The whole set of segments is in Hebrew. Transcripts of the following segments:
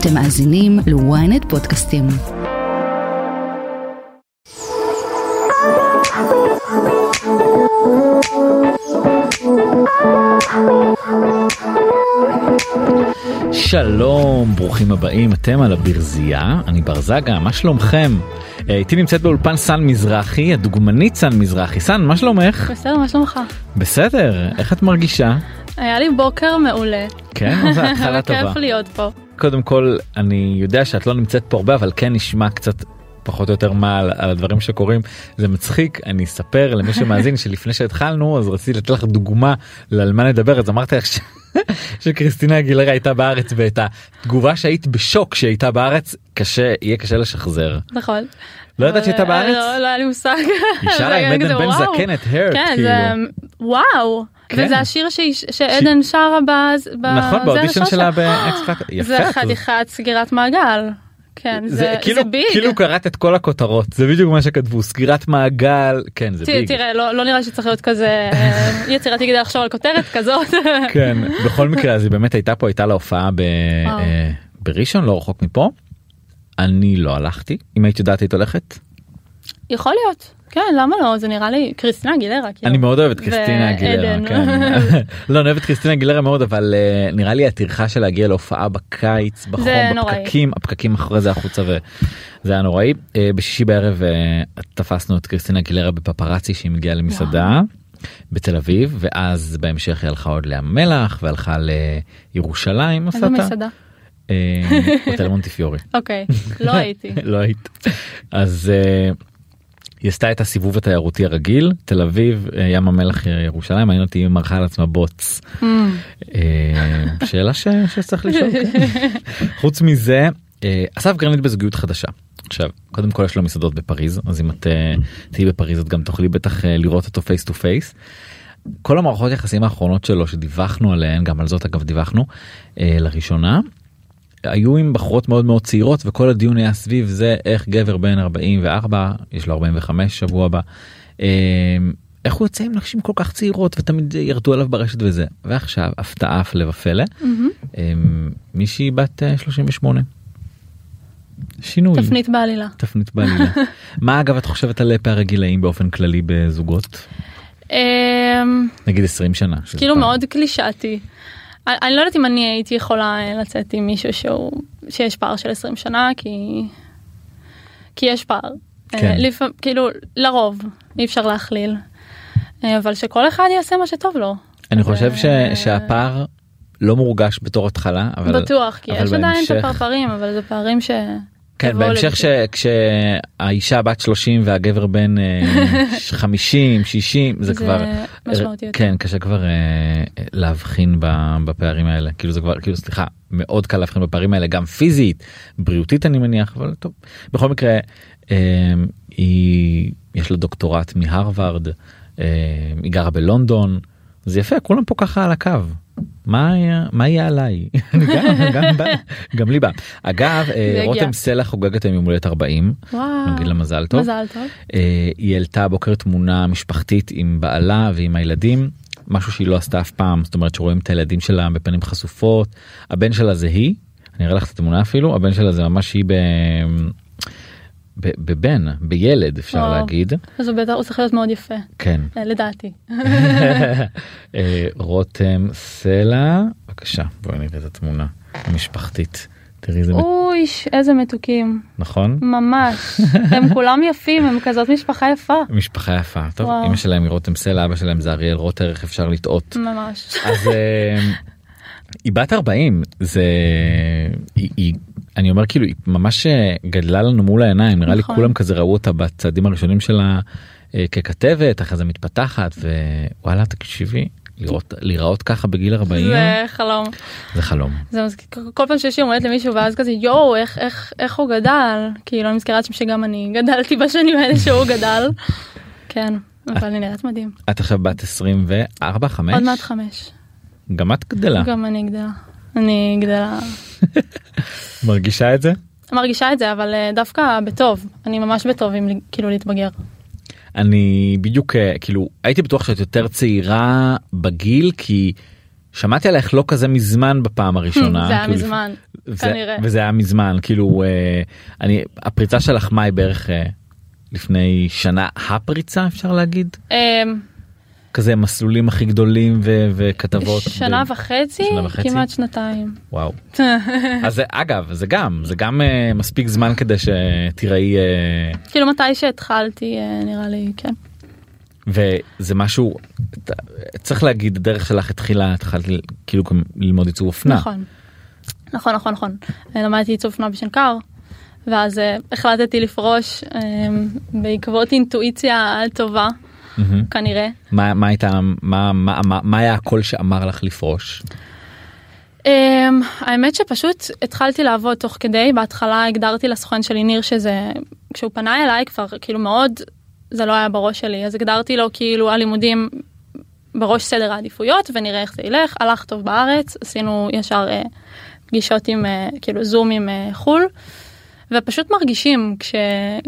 אתם מאזינים ל-ynet פודקאסטים. שלום, ברוכים הבאים, אתם על הברזייה, אני בר זגה, מה שלומכם? אה, איתי נמצאת באולפן סן מזרחי, הדוגמנית סן מזרחי. סן, מה שלומך? בסדר, מה שלומך? בסדר, איך את מרגישה? היה לי בוקר מעולה. כן, זו התחלה טובה. כיף להיות פה. קודם כל, אני יודע שאת לא נמצאת פה הרבה, אבל כן נשמע קצת פחות או יותר מה על, על הדברים שקורים זה מצחיק אני אספר למי שמאזין שלפני שהתחלנו אז רציתי לתת לך דוגמה על מה נדבר אז אמרתי לך ש... שקריסטינה אגילרה הייתה בארץ ואת התגובה שהיית בשוק שהייתה בארץ קשה יהיה קשה לשחזר. נכון. לא ידעת שהייתה בארץ? לא, לא היה לי מושג. היא שרה עם עדן בן זקן את הרד. וואו. כן. וזה השיר שהיא- שעדן שרה בז... ב- נכון באודישן שלה. ב X. יפה. זה חתיכת סגירת מעגל. כן, זה זה כאילו זה big. כאילו קראת את כל הכותרות זה בדיוק מה שכתבו סגירת מעגל כן זה ת- big. תראה, לא לא נראה שצריך להיות כזה אה, יצירתי כדי לחשוב על כותרת כזאת. כן בכל מקרה אז היא באמת הייתה פה הייתה לה הופעה ב... אה, בראשון לא רחוק מפה. אני לא הלכתי אם היית יודעת היית הולכת. יכול להיות. כן, למה לא? זה נראה לי קריסטינה גילרה. כאילו. אני מאוד אוהב את קריסטינה אגילרה. ועדן. כן. לא אני אוהב את קריסטינה אגילרה מאוד אבל אה, נראה לי הטרחה של להגיע להופעה בקיץ בחום נוראי. בפקקים הפקקים אחרי זה החוצה וזה היה נוראי. אה, בשישי בערב אה, תפסנו את קריסטינה אגילרה בפפרצי שהיא מגיעה למסעדה. בתל אביב ואז בהמשך היא הלכה עוד לים המלח והלכה לירושלים. איזה? מסעדה? הוטל מונטיפיורי. אוקיי, לא הייתי. לא היית. אז היא עשתה את הסיבוב התיירותי הרגיל תל אביב אה, ים המלח אה, ירושלים מעניין אותי אם מרחה על עצמה בוץ. הממ. אה, שאלה ש- שצריך לשאול. כן. חוץ מזה אסף גרנית בזוגיות חדשה. עכשיו קודם כל יש לו מסעדות בפריז אז אם את תהיי בפריז את גם תוכלי בטח לראות אותו face to face. כל המערכות יחסים האחרונות שלו שדיווחנו עליהן גם על זאת אגב דיווחנו לראשונה. היו עם בחורות מאוד מאוד צעירות וכל הדיון היה סביב זה איך גבר בן 44 יש לו 45 שבוע הבא. אה, איך הוא יוצא עם נשים כל כך צעירות ותמיד ירדו עליו ברשת וזה ועכשיו הפתעה הפלא ופלא. אה, מישהי בת אה, 38. שינוי תפנית בעלילה. תפנית בעלילה. מה אגב את חושבת על פערי גילאים באופן כללי בזוגות אמ, נגיד 20 שנה. כאילו פעם. מאוד קלישאתי. אני אני לא יודעת אם אני הייתי יכולה אה, לצאת עם מישהו שהוא שיש פער של 20 שנה כי כי יש פער. כן. אה, לפעמים כאילו לרוב אי אפשר להכליל. אה, אבל שכל אחד יעשה מה שטוב לו. אני אז, חושב ש- שהפער לא מורגש בתור התחלה אבל בטוח כי אבל יש עדיין את בהמשך- הפרפרים אבל זה פערים ש... כן בהמשך לידי. שכשהאישה בת 30 והגבר בן אה, 50 60 זה זה כבר משמעותי יותר. כן קשה כבר אה, להבחין בפערים האלה כאילו זה כבר כאילו סליחה מאוד קל להבחין בפערים האלה גם פיזית בריאותית אני מניח אבל טוב בכל מקרה אה, היא יש לה דוקטורט מהרווארד אה, היא גרה בלונדון זה יפה כולם פה ככה על הקו. מה היה מה יהיה עליי גם, גם, בא, גם לי בא אגב אה. רותם סלע חוגגת היום יום הולדת 40 וואו. נגיד לה מזל טוב מזל טוב. אה, היא העלתה הבוקר תמונה משפחתית עם בעלה ועם הילדים משהו שהיא לא עשתה אף פעם זאת אומרת שרואים את הילדים שלה בפנים חשופות הבן שלה זה היא אני אראה לך את התמונה אפילו הבן שלה זה ממש היא ב... בבן בילד אפשר וואו. להגיד אז בטח הוא צריך להיות מאוד יפה כן אה, לדעתי. אה, רותם סלע בבקשה בואי נראה את התמונה המשפחתית תראי איזה מת- אוי איזה מתוקים. נכון ממש. הם כולם יפים הם כזאת משפחה יפה. משפחה יפה טוב. אמא שלהם היא רותם סלע אבא שלהם זה אריאל רוטר איך אפשר לטעות ממש. אז אה, היא בת 40 זה היא, היא אני אומר כאילו היא ממש אה, גדלה לנו מול העיניים נראה לי נכון. כולם כזה ראו אותה בצעדים הראשונים שלה אה, ככתבת אחרי זה מתפתחת ווואלה תקשיבי לראות להיראות ככה בגיל 40 זה חלום. זה חלום. זה מזכיר כל פעם שיש יום הולדת למישהו ואז כזה יואו איך איך איך הוא גדל כאילו אני מזכירה שגם אני גדלתי בשנים האלה שהוא גדל. כן אבל אני נראית מדהים. את עכשיו בת 24 5 עוד מעט חמש. גם את גדלה גם אני גדלה. אני גדלה. מרגישה את זה מרגישה את זה אבל אה, דווקא בטוב אני ממש בטוב עם כאילו להתבגר. אני בדיוק אה, כאילו הייתי בטוח שאת יותר צעירה בגיל כי שמעתי עלייך לא כזה מזמן בפעם הראשונה זה היה כאילו, מזמן. זה- כנראה. וזה היה מזמן כאילו אה, אני הפריצה שלך מאי בערך אה, לפני שנה הפריצה אפשר להגיד אמ, כזה מסלולים הכי גדולים ו- וכתבות שנה ב- וחצי, שנה וחצי? כמעט שנתיים. וואו אז זה, אגב זה גם זה גם אה, מספיק זמן כדי שתיראי אה, כאילו מתי שהתחלתי אה, נראה לי כן. וזה משהו צריך להגיד הדרך שלך התחילה התחלת כאילו גם ללמוד עיצוב אופנה נכון. נכון נכון נכון. למדתי עיצוב אופנה בשנקר. ואז החלטתי לפרוש בעקבות אינטואיציה טובה. כנראה. מה מה הייתה מה מה מה- מה היה הקול שאמר לך לפרוש Um, האמת שפשוט התחלתי לעבוד תוך כדי בהתחלה הגדרתי לסוכן שלי ניר שזה כשהוא פנה אליי כבר כאילו מאוד זה לא היה בראש שלי אז הגדרתי לו כאילו הלימודים בראש סדר העדיפויות ונראה איך זה ילך הלך טוב בארץ עשינו ישר uh, פגישות עם uh, כאילו זום עם uh, חו"ל ופשוט מרגישים כש,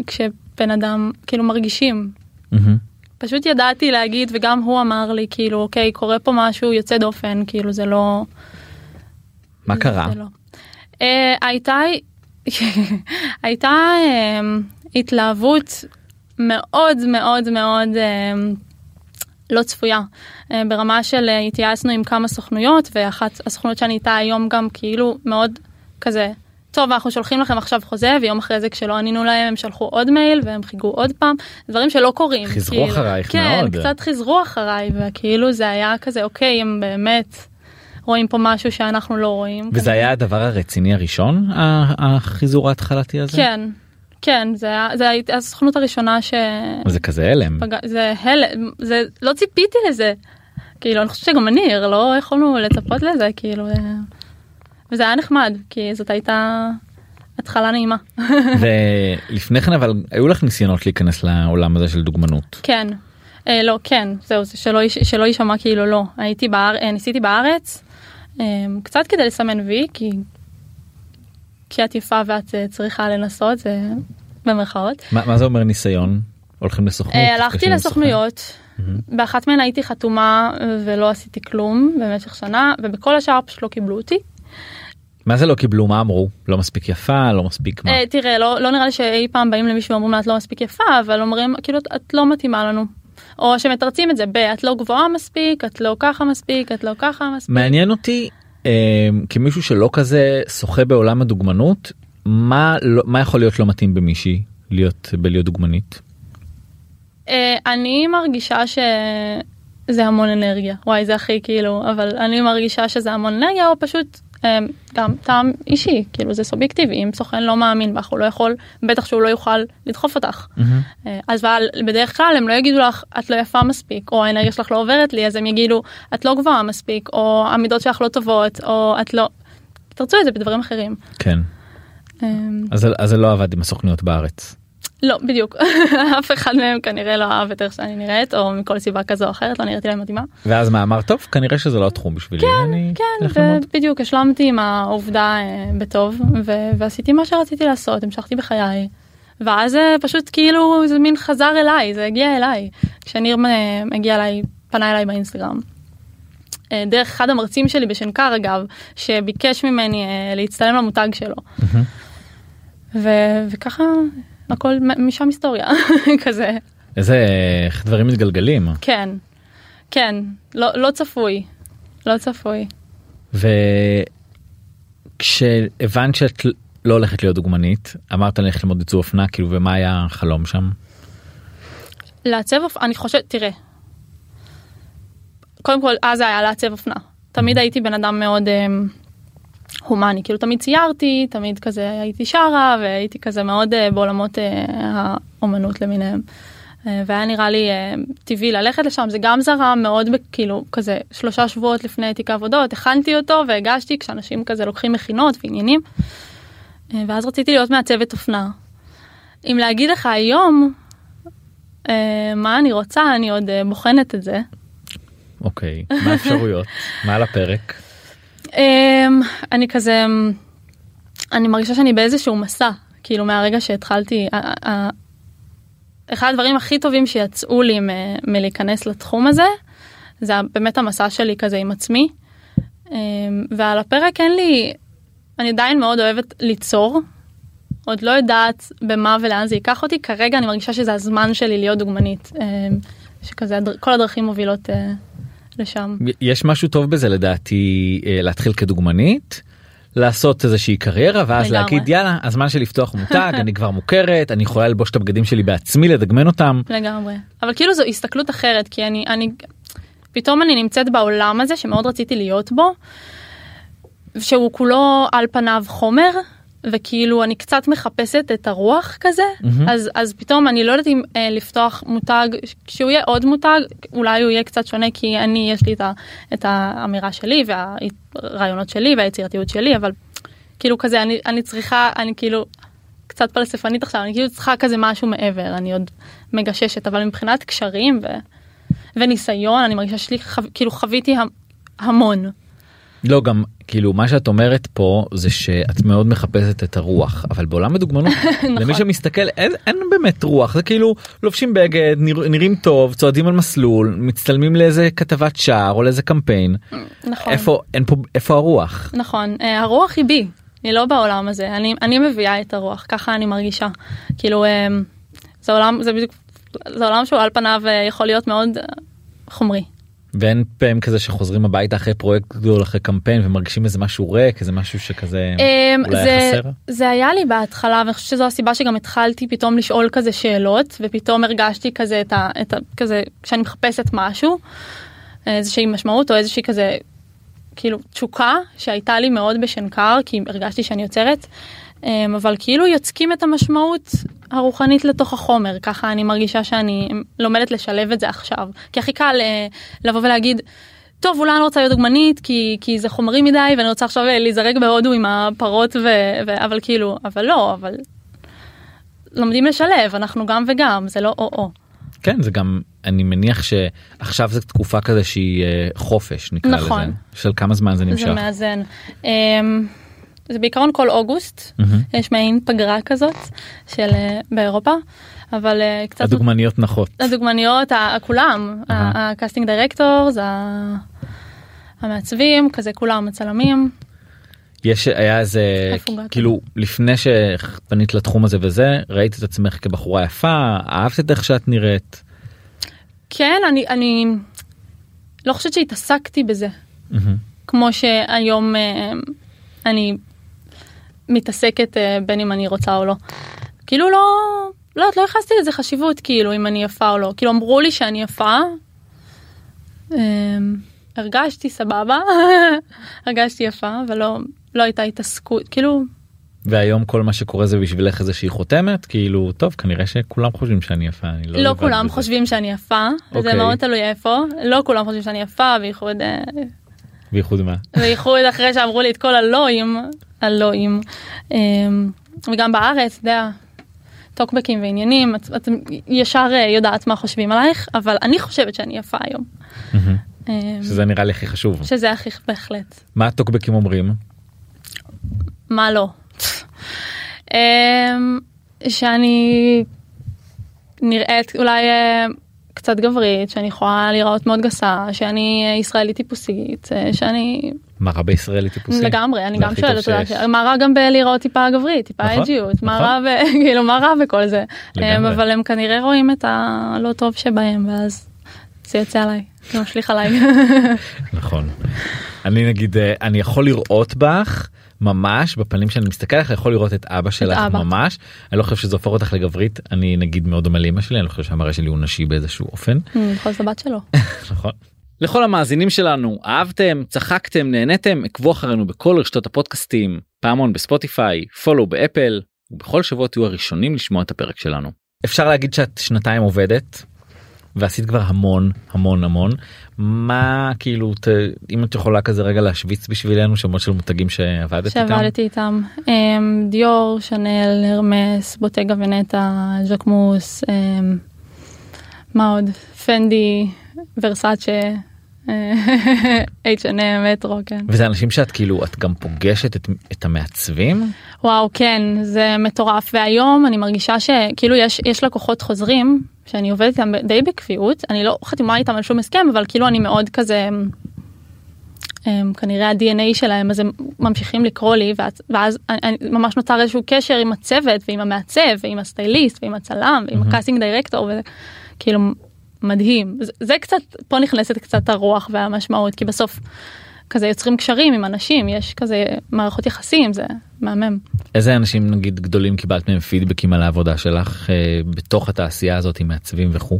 כשבן אדם כאילו מרגישים מהמם. פשוט ידעתי להגיד וגם הוא אמר לי כאילו אוקיי קורה פה משהו יוצא דופן כאילו זה לא. מה קרה זה לא. אה, הייתה הייתה אה, התלהבות מאוד מאוד מאוד אה, לא צפויה אה, ברמה של אה, התייעצנו עם כמה סוכנויות ואחת הסוכנויות שאני איתה היום גם כאילו מאוד כזה. טוב אנחנו שולחים לכם עכשיו חוזה ויום אחרי זה כשלא ענינו להם הם שלחו עוד מייל והם חיכו עוד פעם דברים שלא קורים. חיזרו כאילו. אחרייך כן, מאוד. קצת חיזרו אחריי וכאילו זה היה כזה אוקיי הם באמת רואים פה משהו שאנחנו לא רואים. וזה היה הדבר הרציני הראשון החיזור ההתחלתי הזה כן, כן, זה היה, זה הייתה הסוכנות הראשונה ש... זה כזה הלם פגע, זה הלם, זה לא ציפיתי לזה. כאילו אני חושבת שגם אני לא יכולנו לצפות לזה כאילו וזה היה נחמד כי זאת הייתה התחלה נעימה. ולפני כן אבל היו לך ניסיונות להיכנס לעולם הזה של דוגמנות כן, אה, לא כן זהו זה שלא, שלא יישמע כאילו לא הייתי באר... אה, ניסיתי בארץ אה, קצת כדי לסמן וי כי כי את יפה ואת אה, צריכה לנסות זה במרכאות. מה, מה זה אומר ניסיון הולכים לסוכנות אה, הלכתי? לסוכנויות, באחת מהן הייתי חתומה ולא עשיתי כלום במשך שנה ובכל השאר פשוט לא קיבלו אותי. מה זה לא קיבלו מה אמרו לא מספיק יפה לא מספיק מה אה, תראה לא לא נראה לי שאי פעם bאים למישהו ואומרים לה את לא מספיק יפה אבל אומרים כאילו את לא מתאימה לנו. או שמתרצים את זה ב את לא גבוהה מספיק את לא ככה מספיק את לא ככה מספיק. מעניין אותי אה, כמישהו שלא כזה שוחה בעולם הדוגמנות מה לא, מה יכול להיות לא מתאים במישהי להיות בלהיות דוגמנית. אה, אני מרגישה שזה המון אנרגיה וואי זה הכי כאילו אבל אני מרגישה שזה המון אנרגיה או פשוט גם טעם אישי כאילו זה סובייקטיבי אם סוכן לא מאמין בך הוא לא יכול בטח שהוא לא יוכל לדחוף אותך אה, אז בדרך כלל הם לא יגידו לך את לא יפה מספיק או האנרגיה שלך לא עוברת לי אז הם יגידו את לא גבוהה מספיק או המידות שלך לא טובות או את לא. תרצו את זה בדברים אחרים. כן אה, אז, אז זה לא עבד עם הסוכניות בארץ. לא בדיוק אף אחד מהם כנראה לא אהב את איך שאני נראית או מכל סיבה כזו או אחרת לא נראיתי להם מתאימה. ואז מה אמרת טוב כנראה שזה לא התחום בשבילי. אני כן אלך ללמוד." ובדיוק השלמתי עם העובדה אה, בטוב ו- ועשיתי מה שרציתי לעשות המשכתי בחיי. ואז זה פשוט כאילו זה מין חזר אליי זה הגיע אליי כשניר אה, הגיע אליי פנה אליי באינסטגרם. אה, דרך אחד המרצים שלי בשנקר אגב שביקש ממני אה, להצטלם למותג שלו. ו- וככה הכל משם היסטוריה כזה איזה איך דברים מתגלגלים. כן כן לא לא צפוי לא צפוי. וכשהבנת שאת לא הולכת להיות דוגמנית אמרת לי ללכת ללמוד עיצוב אופנה כאילו ומה היה החלום שם. לעצב אופנה, אני חושבת, תראה. קודם כל, אז היה לעצב אופנה. תמיד הייתי בן אדם מאוד um, הומני, כאילו תמיד ציירתי, תמיד כזה הייתי שרה והייתי כזה מאוד uh, בעולמות uh, האומנות למיניהם. Uh, והיה נראה לי טבעי ללכת לשם, זה גם זרם מאוד כאילו כזה שלושה שבועות לפני תיק העבודות, הכנתי אותו והגשתי כשאנשים כזה לוקחים מכינות ועניינים. ואז רציתי להיות מעצבת אופנה. אם להגיד לך היום מה אני רוצה אני עוד בוחנת את זה. אוקיי מה האפשרויות מה על הפרק. Um, אני כזה אני מרגישה שאני באיזשהו מסע כאילו מהרגע שהתחלתי אחד הדברים הכי טובים שיצאו לי מלהיכנס לתחום הזה זה באמת המסע שלי כזה עם עצמי um, ועל הפרק אין לי אני עדיין מאוד אוהבת ליצור. עוד לא יודעת במה ולאן זה ייקח אותי, כרגע אני מרגישה שזה הזמן שלי להיות דוגמנית. שכזה כל הדרכים מובילות אה, לשם. יש משהו טוב בזה לדעתי אה, להתחיל כדוגמנית. לעשות איזושהי קריירה ואז לגמרי. להגיד יאללה הזמן של לפתוח מותג אני כבר מוכרת אני יכולה ללבוש את הבגדים שלי בעצמי לדגמן אותם לגמרי. אבל כאילו זו הסתכלות אחרת, כי אני, אני, פתאום אני נמצאת בעולם הזה שמאוד רציתי להיות בו, שהוא כולו על פניו חומר, וכאילו אני קצת מחפשת את הרוח כזה, מהמם. אז, אז פתאום אני לא יודעת אם אה, לפתוח מותג, כשהוא יהיה עוד מותג, אולי הוא יהיה קצת שונה, כי אני, יש לי את, ה, את האמירה שלי והרעיונות שלי והיצירתיות שלי, אבל כאילו כזה, אני, אני צריכה, אני כאילו... קצת פלספנית עכשיו, אני כאילו צריכה כזה משהו מעבר, אני עוד מגששת, אבל מבחינת קשרים ו... וניסיון, אני מרגישה שלי, חו... כאילו חוויתי המ... המון. לא גם כאילו מה שאת אומרת פה זה שאת מאוד מחפשת את הרוח אבל בעולם הדוגמנות למי נכון. שמסתכל אין, אין באמת רוח זה כאילו לובשים בגד נרא, נראים טוב צועדים על מסלול מצטלמים לאיזה כתבת שער או לאיזה קמפיין נכון. איפה אין פה איפה הרוח נכון, אה, הרוח היא בי, היא לא בעולם הזה, אני, אני מביאה את הרוח, ככה אני מרגישה. כאילו, אה, זה עולם, זה בדיוק, זה עולם שהוא על פניו אה, יכול להיות מאוד חומרי. ואין פעם כזה שחוזרים הביתה אחרי פרויקט גדול אחרי קמפיין ומרגישים איזה משהו ריק איזה משהו שכזה אמ, אולי זה, חסר. זה היה לי בהתחלה ואני חושבת שזו הסיבה שגם התחלתי פתאום לשאול כזה שאלות ופתאום הרגשתי כזה את ה... את ה כזה כשאני מחפשת משהו איזושהי משמעות או איזושהי כזה כאילו תשוקה שהייתה לי מאוד בשנקר כי הרגשתי שאני יוצרת אמ, אבל כאילו יוצקים את המשמעות הרוחנית לתוך החומר ככה אני מרגישה שאני לומדת לשלב את זה עכשיו כי הכי קל אה, לבוא ולהגיד. טוב אולי אני רוצה להיות דוגמנית כי כי זה חומרי מדי ואני רוצה עכשיו אה, להיזרק בהודו עם הפרות ו, ו... אבל כאילו אבל לא אבל. לומדים לשלב אנחנו גם וגם זה לא או או. כן זה גם אני מניח שעכשיו זו תקופה כזה שהיא אה, חופש נקרא נכון. לזה של כמה זמן זה נמשך. זה מאזן. זה בעיקרון כל אוגוסט מהמם. יש מעין פגרה כזאת של אה, באירופה אבל אה, קצת הדוגמניות נחות. הדוגמניות כולם אהה. ה casting director זה המעצבים כזה כולם הצלמים יש היה איזה? כאילו לפני שפנית לתחום הזה וזה ראית את עצמך כבחורה יפה אהבת את איך שאת נראית. כן אני אני לא חושבת שהתעסקתי בזה מהמם. כמו שהיום אה, אני מתעסקת אה, בין אם אני רוצה או לא. כאילו לא לא לא ייחסתי לזה חשיבות כאילו אם אני יפה או לא כאילו אמרו לי שאני יפה. אה, הרגשתי סבבה הרגשתי יפה אבל לא לא הייתה התעסקות כאילו והיום כל מה שקורה זה בשבילך איזושהי חותמת כאילו טוב כנראה שכולם חושבים שאני יפה. אני לא, לא כולם בזה. חושבים שאני יפה זה אוקיי. מאוד תלוי איפה לא כולם חושבים שאני יפה בייחוד אה, בייחוד מה. בייחוד אחרי שאמרו לי את כל הלואים, הלואים. אמ, וגם בארץ, אתה יודע, טוקבקים ועניינים, את, את ישר אה, יודעת מה חושבים עלייך, אבל אני חושבת שאני יפה היום. אמ, שזה נראה לי הכי חשוב. שזה הכי בהחלט. מה הטוקבקים אומרים? מה לא? אמ, שאני נראית אולי אה, קצת גברית, שאני יכולה להיראות מאוד גסה, שאני אה, ישראלית טיפוסית, שאני מה רע בישראלי טיפוסי? לגמרי, אני גם שואלת. מה רע גם בלהיראות טיפה גברית, טיפה נכון, אג'יות, מה נכון. רע ב... כאילו, מה רע בכל זה? הם, אבל הם כנראה רואים את הלא טוב שבהם, ואז זה יוצא עליי, זה משליך עליי. נכון. אני נגיד אה, אני יכול לראות בך ממש בפנים שאני מסתכל עליך יכול לראות את אבא שלך אבא. ממש אני לא חושב שזה הופך אותך לגברית אני נגיד מאוד דומה לאמא שלי אני לא חושב שהמראה שלי הוא נשי באיזשהו אופן בכל זאת הבת שלו. נכון. לכל המאזינים שלנו אהבתם צחקתם נהניתם עקבו אחרינו בכל רשתות הפודקאסטים פעמון בספוטיפיי פולו באפל ובכל שבוע תהיו הראשונים לשמוע את הפרק שלנו. אפשר להגיד שאת שנתיים עובדת ועשית כבר המון המון המון מה כאילו ת, אם את יכולה כזה רגע להשוויץ בשבילנו שמות של מותגים שעבדת איתם. שעבדתי איתם. אמ, דיור, שנל, הרמס, בוטגה ונטע, ז'קמוס, אמ, מה עוד? פנדי, ורסאצ'ה, H&M, מטרו, כן. וזה אנשים שאת כאילו את גם פוגשת את, את המעצבים וואו כן זה מטורף והיום אני מרגישה שכאילו יש יש לקוחות חוזרים שאני עובדת איתם די בקביעות אני לא חתימה איתם על שום הסכם אבל כאילו אני מאוד כזה הם, כנראה ה-DNA שלהם אז הם ממשיכים לקרוא לי ואז, ואז אני, אני, ממש נוצר איזשהו קשר עם הצוות ועם המעצב ועם הסטייליסט ועם הצלם ועם מהמם. ה casting director וכאילו מדהים זה, זה קצת פה נכנסת קצת הרוח והמשמעות כי בסוף כזה יוצרים קשרים עם אנשים יש כזה מערכות יחסים זה מהמם. איזה אנשים נגיד גדולים קיבלת מהם פידבקים על העבודה שלך אה, בתוך התעשייה הזאת עם מעצבים וכו'.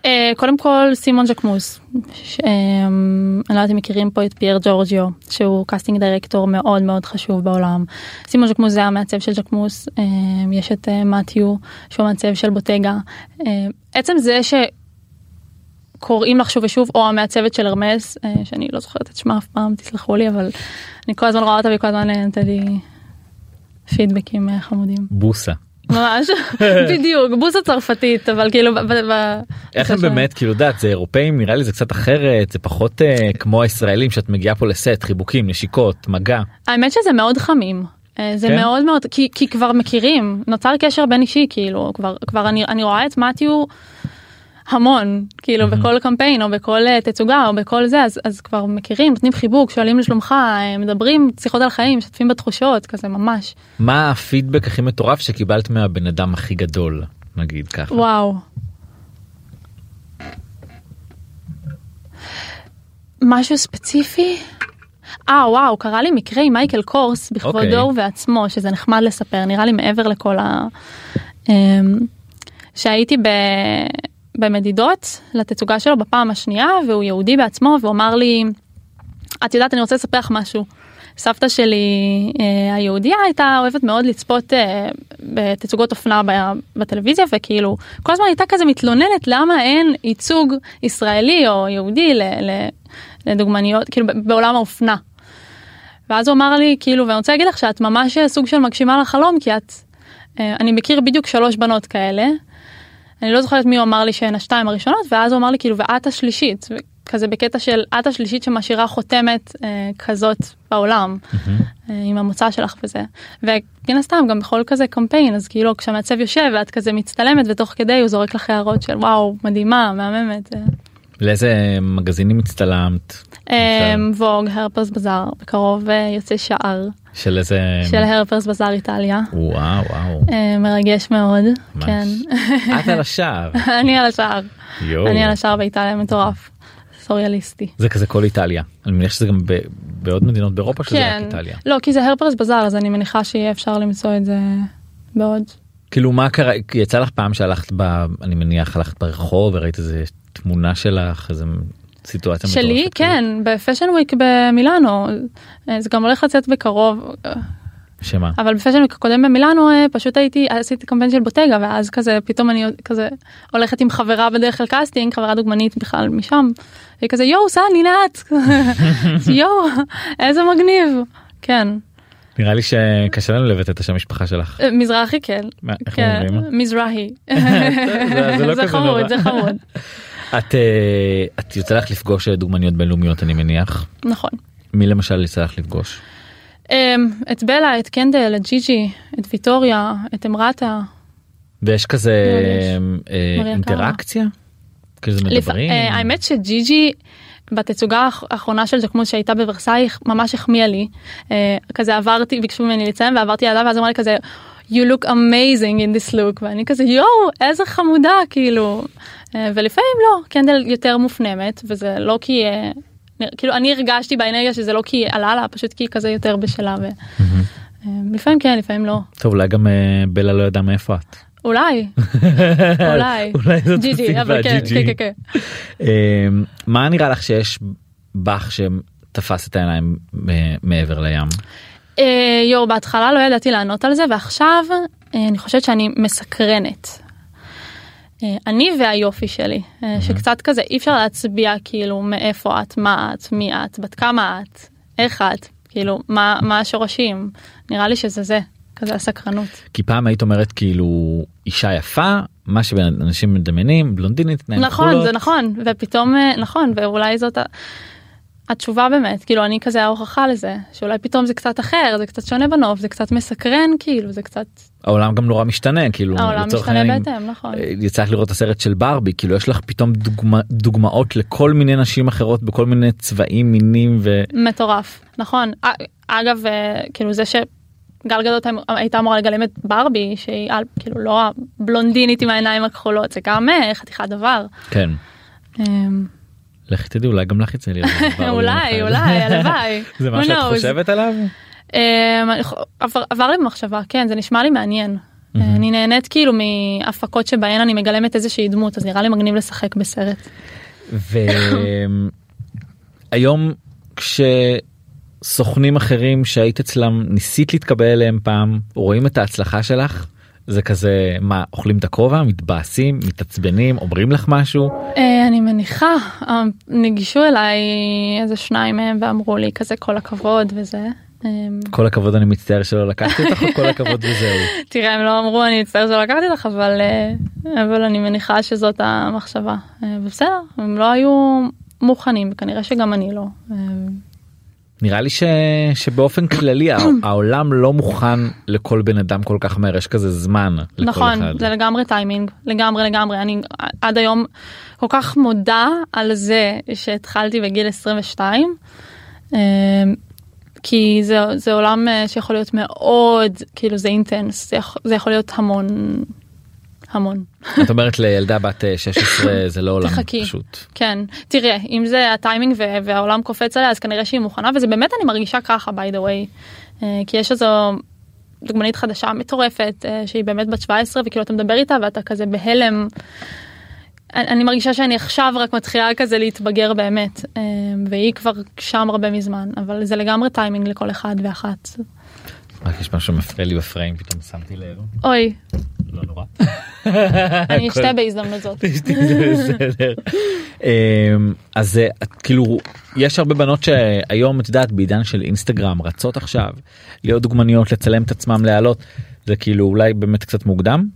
אה, קודם כל סימון ז'קמוס, ש- אמ, אני לא יודעת אם מכירים פה את פייר ג'ורג'יו שהוא casting director מאוד מאוד חשוב בעולם. סימון ז'קמוס זה המעצב של ז'קמוס, אמ, יש את אה, מתיו שהוא המעצב של בוטגה. אה, עצם זה שקוראים לך שוב ושוב או המעצבת של הרמס אה, שאני לא זוכרת את שמה אף פעם תסלחו לי אבל אני כל הזמן רואה אותה והיא כל הזמן אה, נתנה לי פידבקים אה, חמודים. בוסה. ממש בדיוק בוסה צרפתית אבל כאילו איך הם. באמת כאילו יודעת זה אירופאים נראה לי זה קצת אחרת זה פחות אה, כמו הישראלים שאת מגיעה פה לסט חיבוקים נשיקות מגע. האמת שזה מאוד חמים. אה, זה כן? מאוד מאוד כי, כי כבר מכירים נוצר קשר בין אישי כאילו כבר כבר אני אני רואה את מתיו המון כאילו מהמם. בכל קמפיין או בכל אה, תצוגה או בכל זה אז אז כבר מכירים נותנים חיבוק שואלים לשלומך אה, מדברים שיחות על חיים משתפים בתחושות כזה ממש מה הפידבק הכי מטורף שקיבלת מהבן אדם הכי גדול נגיד ככה. וואו. משהו ספציפי? אה וואו קרה לי מקרה עם מייקל קורס בכבודו אוקיי. ובעצמו שזה נחמד לספר נראה לי מעבר לכל ה... אמ, שהייתי ב... במדידות לתצוגה שלו בפעם השנייה והוא יהודי בעצמו והוא אמר לי את יודעת אני רוצה לספר לך משהו. סבתא שלי אה, היהודיה הייתה אוהבת מאוד לצפות אה, בתצוגות אופנה בטלוויזיה וכאילו כל הזמן הייתה כזה מתלוננת למה אין ייצוג ישראלי או יהודי לדוגמניות כאילו בעולם האופנה. ואז הוא אמר לי כאילו ואני רוצה להגיד לך שאת ממש סוג של מגשימה לחלום כי את אה, אני מכיר בדיוק שלוש בנות כאלה. אני לא זוכרת מי הוא אמר לי שהן השתיים הראשונות ואז הוא אמר לי כאילו ואת השלישית כזה בקטע של את השלישית שמשאירה חותמת אה, כזאת בעולם מהמם. אה, עם המוצא שלך וזה ומן הסתם גם בכל כזה קמפיין אז כאילו כשהמעצב יושב ואת כזה מצטלמת ותוך כדי הוא זורק לך הערות של וואו מדהימה מהממת. אה. לאיזה מגזינים הצטלמת אה, ווג הרפרס בזאר בקרוב אה, יוצא שער של איזה של הרפרס בזאר איטליה וואו וואו אה, מרגש מאוד ממש. כן את על השער אני על השער יואו. אני על השער באיטליה מטורף. סוריאליסטי. זה כזה כל איטליה אני מניח שזה גם ב- בעוד מדינות באירופה שזה רק כן. איטליה לא כי זה הרפרס בזאר אז אני מניחה שיהיה אפשר למצוא את זה בעוד. כאילו מה קרה יצא לך פעם שהלכת ב... אני מניח הלכת ברחוב וראית איזה תמונה שלך איזה סיטואציה שלי? מטורפת כן בפשן וויק במילאנו. אה, זה גם הולך לצאת בקרוב. שמה? אבל בפשן וויק הקודם במילאנו אה, פשוט הייתי עשיתי קמפיין של בוטגה ואז כזה פתאום אני כזה הולכת עם חברה בדרך כלל קאסטינג חברה דוגמנית בכלל משם. והיא כזה יואו סני לאט יואו איזה מגניב. כן. נראה לי שקשה לנו לבטא את השם משפחה שלך. אה, מזרחי כן. איך כן אומרים? מזרחי. זה- לא זה. חמוד זה חמוד את אה, את יוצא לך לפגוש דוגמניות בינלאומיות אני מניח נכון. מי למשל יצא לך לפגוש. אמ, את בלה, את קנדל, את ג'יג'י, את ויטוריה, את אמרתה. ויש כזה יש. אה, מריה אינטראקציה? כזה לפ- מדברים? אה, האמת שג'יג'י בתצוגה האח- האחרונה של ז'קמוס שהייתה בוורסאי ממש החמיאה לי. אה, כזה עברתי, ביקשו ממני לציין ועברתי עליו ואז אמרה לי כזה you look amazing in this look ואני כזה יואו איזה חמודה כאילו. אה, ולפעמים לא, קנדל יותר מופנמת וזה לא כי... אה, כאילו אני הרגשתי באנרגיה שזה לא כי עלה לה פשוט כי היא כזה יותר בשלה ו... אה, לפעמים כן לפעמים לא טוב אולי גם בלה לא ידעה מאיפה את. אולי אולי אולי זאת הסיבה, אבל כן. כן כן כן. אה, מה נראה לך שיש בך שתפס את העיניים מעבר לים? יואו בהתחלה לא ידעתי לענות על זה ועכשיו אני חושבת שאני מסקרנת. אה, אני והיופי שלי אה, שקצת כזה אי אפשר להצביע כאילו מאיפה את מה את מי את בת כמה את איך את כאילו מה מה השורשים נראה לי שזה זה כזה הסקרנות. כי פעם היית אומרת כאילו אישה יפה מה שאנשים מדמיינים בלונדינית נכון כחולות. זה נכון ופתאום אה, נכון ואולי זאת התשובה באמת כאילו אני כזה ההוכחה לזה שאולי פתאום זה קצת אחר זה קצת שונה בנוף זה קצת מסקרן כאילו זה קצת העולם גם נורא משתנה כאילו העולם משתנה העניין, בהתאם נכון אה, יצא לך לראות את הסרט של ברבי כאילו יש לך פתאום דוגמה, דוגמאות לכל מיני נשים אחרות בכל מיני צבעים מינים ו... מטורף נכון אגב אה, כאילו זה שגל גדות הייתה אמורה לגלם את ברבי שהיא כאילו לא הבלונדינית עם העיניים הכחולות זה גם אה, חתיכת דבר. כן. לכי תדעי אולי גם לך יצא יום אולי. אולי הלוואי. זה מה שאת? חושבת עליו? אמ, עבר, לי במחשבה כן זה נשמע לי מעניין. אני נהנית כאילו מהפקות שבהן אני מגלמת איזושהי דמות אז נראה לי מגניב לשחק בסרט. והיום כשסוכנים אחרים שהיית אצלם ניסית להתקבל אליהם פעם רואים את ההצלחה שלך זה כזה מה אוכלים את הכובע מתבאסים מתעצבנים אומרים לך משהו אה, אני מניחה אה, ניגשו אליי איזה שניים מהם ואמרו לי כזה כל הכבוד וזה. אמ, כל הכבוד אני מצטער שלא לקחתי אותך או כל הכבוד וזהו. תראה הם לא אמרו אני מצטער שלא לקחתי לך אבל אה, אבל אני מניחה שזאת המחשבה בסדר הם לא היו מוכנים כנראה שגם אני לא. אה, נראה לי ש... שבאופן כללי הע- העולם לא מוכן לכל בן אדם כל כך מהר יש כזה זמן נכון אחד. זה לגמרי טיימינג לגמרי לגמרי אני עד היום כל כך מודה על זה שהתחלתי בגיל 22 אה, כי זה זה עולם אה, שיכול להיות מאוד כאילו זה אינטנס זה יכול, זה יכול להיות המון המון את אומרת לילדה בת אה, 16 זה לא עולם תחכי. פשוט. כן תראה אם זה הטיימינג והעולם קופץ עליה אז כנראה שהיא מוכנה וזה באמת אני מרגישה ככה by the way אה, כי יש איזו דוגמנית חדשה מטורפת אה, שהיא באמת בת 17 וכאילו אתה מדבר איתה ואתה כזה בהלם. אני מרגישה שאני עכשיו רק מתחילה כזה להתבגר באמת אה, והיא כבר שם הרבה מזמן אבל זה לגמרי טיימינג לכל אחד ואחת. רק יש משהו מפריע לי בפריים פתאום שמתי לב. אוי לא נורא. אני אשתה בהזדמנות זאת. בסדר. אמ, אז כאילו יש הרבה בנות שהיום את יודעת בעידן של אינסטגרם רצות עכשיו להיות דוגמניות לצלם את עצמם להעלות זה כאילו אולי באמת קצת מוקדם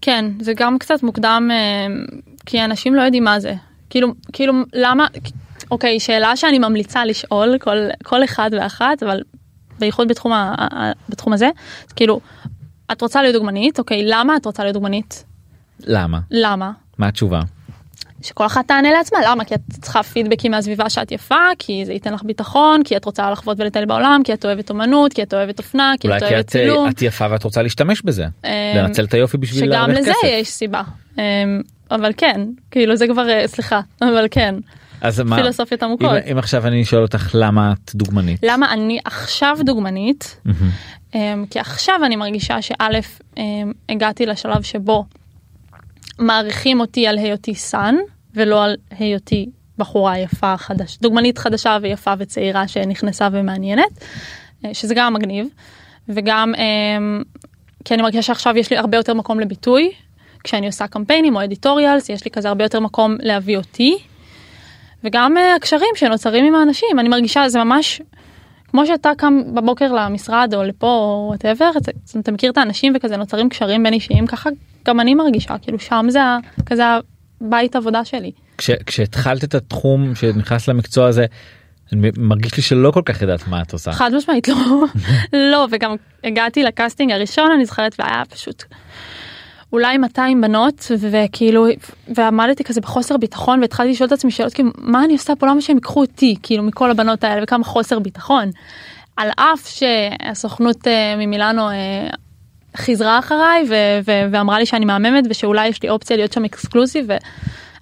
כן זה גם קצת מוקדם אה, כי אנשים לא יודעים מה זה כאילו כאילו למה אוקיי שאלה שאני ממליצה לשאול כל כל אחד ואחת אבל בייחוד בתחום ה, בתחום הזה. כאילו את רוצה להיות דוגמנית אוקיי למה את רוצה להיות דוגמנית? למה? למה? מה התשובה? שכל אחת תענה לעצמה למה? כי את צריכה פידבקים מהסביבה שאת יפה כי זה ייתן לך ביטחון כי את רוצה לחוות ולטייל בעולם כי את אוהבת אומנות כי את אוהבת אופנה כי אולי את כי אוהבת את, אה, צילום. את יפה ואת רוצה להשתמש בזה. אה, לנצל את היופי בשביל שגם להרוויח לזה כסף. יש סיבה. אמ, אבל כן כאילו זה כבר אה, סליחה אבל כן אז מה? פילוסופיות אם, עמוקות. אם עכשיו אני שואל אותך למה את דוגמנית? למה אני עכשיו דוגמנית. אמ, כי עכשיו אני מרגישה שא' אמ, הגעתי לשלב שבו מעריכים אותי על היותי סאן ולא על היותי בחורה יפה חדש דוגמנית חדשה ויפה וצעירה שנכנסה ומעניינת אה, שזה גם מגניב וגם אמ, כי אני מרגישה שעכשיו יש לי הרבה יותר מקום לביטוי. כשאני עושה קמפיינים או editorials יש לי כזה הרבה יותר מקום להביא אותי. וגם אה, הקשרים שנוצרים עם האנשים אני מרגישה זה ממש כמו שאתה קם בבוקר למשרד או לפה או whatever אתה מכיר את האנשים וכזה נוצרים קשרים בין אישיים ככה גם אני מרגישה כאילו שם זה כזה הבית עבודה שלי. כש, כשהתחלת את התחום שנכנס למקצוע הזה אני מרגיש לי שלא כל כך יודעת מה את עושה. חד משמעית לא לא וגם הגעתי לקאסטינג הראשון אני זוכרת והיה פשוט אולי 200 בנות וכאילו ועמדתי כזה בחוסר ביטחון והתחלתי לשאול את עצמי שאלות כאילו מה אני עושה פה למה שהם ייקחו אותי כאילו מכל הבנות האלה וכמה חוסר ביטחון. על אף שהסוכנות אה, ממילאנו אה, חיזרה אחריי ו- ו- ואמרה לי שאני מהממת ושאולי יש לי אופציה להיות שם אקסקלוסיב ו-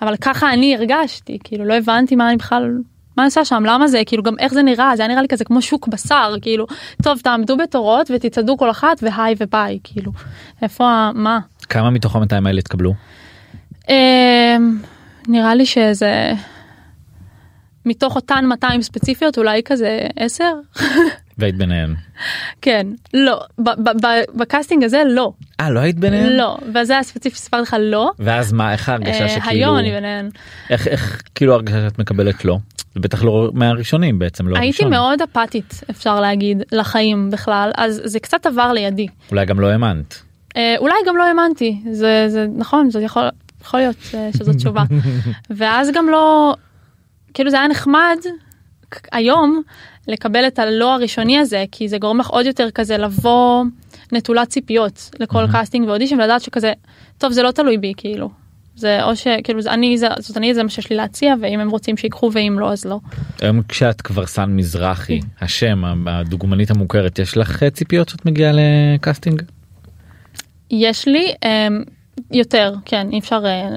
אבל ככה אני הרגשתי כאילו לא הבנתי מה אני בכלל מה אני עושה שם? למה זה? כאילו גם איך זה נראה? זה היה נראה לי כזה כמו שוק בשר כאילו טוב תעמדו בתורות ותצעדו כל אחת והי וביי כאילו. איפה מה? כמה מתוך ה-200 האלה התקבלו? אמ, נראה לי שזה מתוך אותן 200 ספציפיות אולי כזה 10 והיית ביניהן. כן. לא. בקאסטינג הזה לא. אה לא היית ביניהן? לא. וזה הספציפי שסיפרתי לך לא. ואז מה איך ההרגשה אה, שכאילו היום אני ביניהן. איך איך כאילו ההרגשה שאת מקבלת לא? זה בטח לא מהראשונים בעצם לא הייתי הראשון. מאוד אפתית אפשר להגיד לחיים בכלל אז זה קצת עבר לידי אולי גם לא האמנת. אה, אולי גם לא האמנתי זה זה נכון זה יכול יכול להיות אה, שזו תשובה ואז גם לא כאילו זה היה נחמד היום לקבל את הלא הראשוני הזה כי זה גורם לך עוד יותר כזה לבוא נטולת ציפיות לכל. קאסטינג ואודישן ולדעת שכזה טוב זה לא תלוי בי כאילו. זה או שכאילו זה אני זה זאת אני זה מה שיש לי להציע ואם הם רוצים שיקחו ואם לא אז לא. היום כשאת כבר סן מזרחי השם הדוגמנית המוכרת יש לך אה, ציפיות שאת מגיעה לקאסטינג? יש לי אמ, יותר כן אי אפשר אה,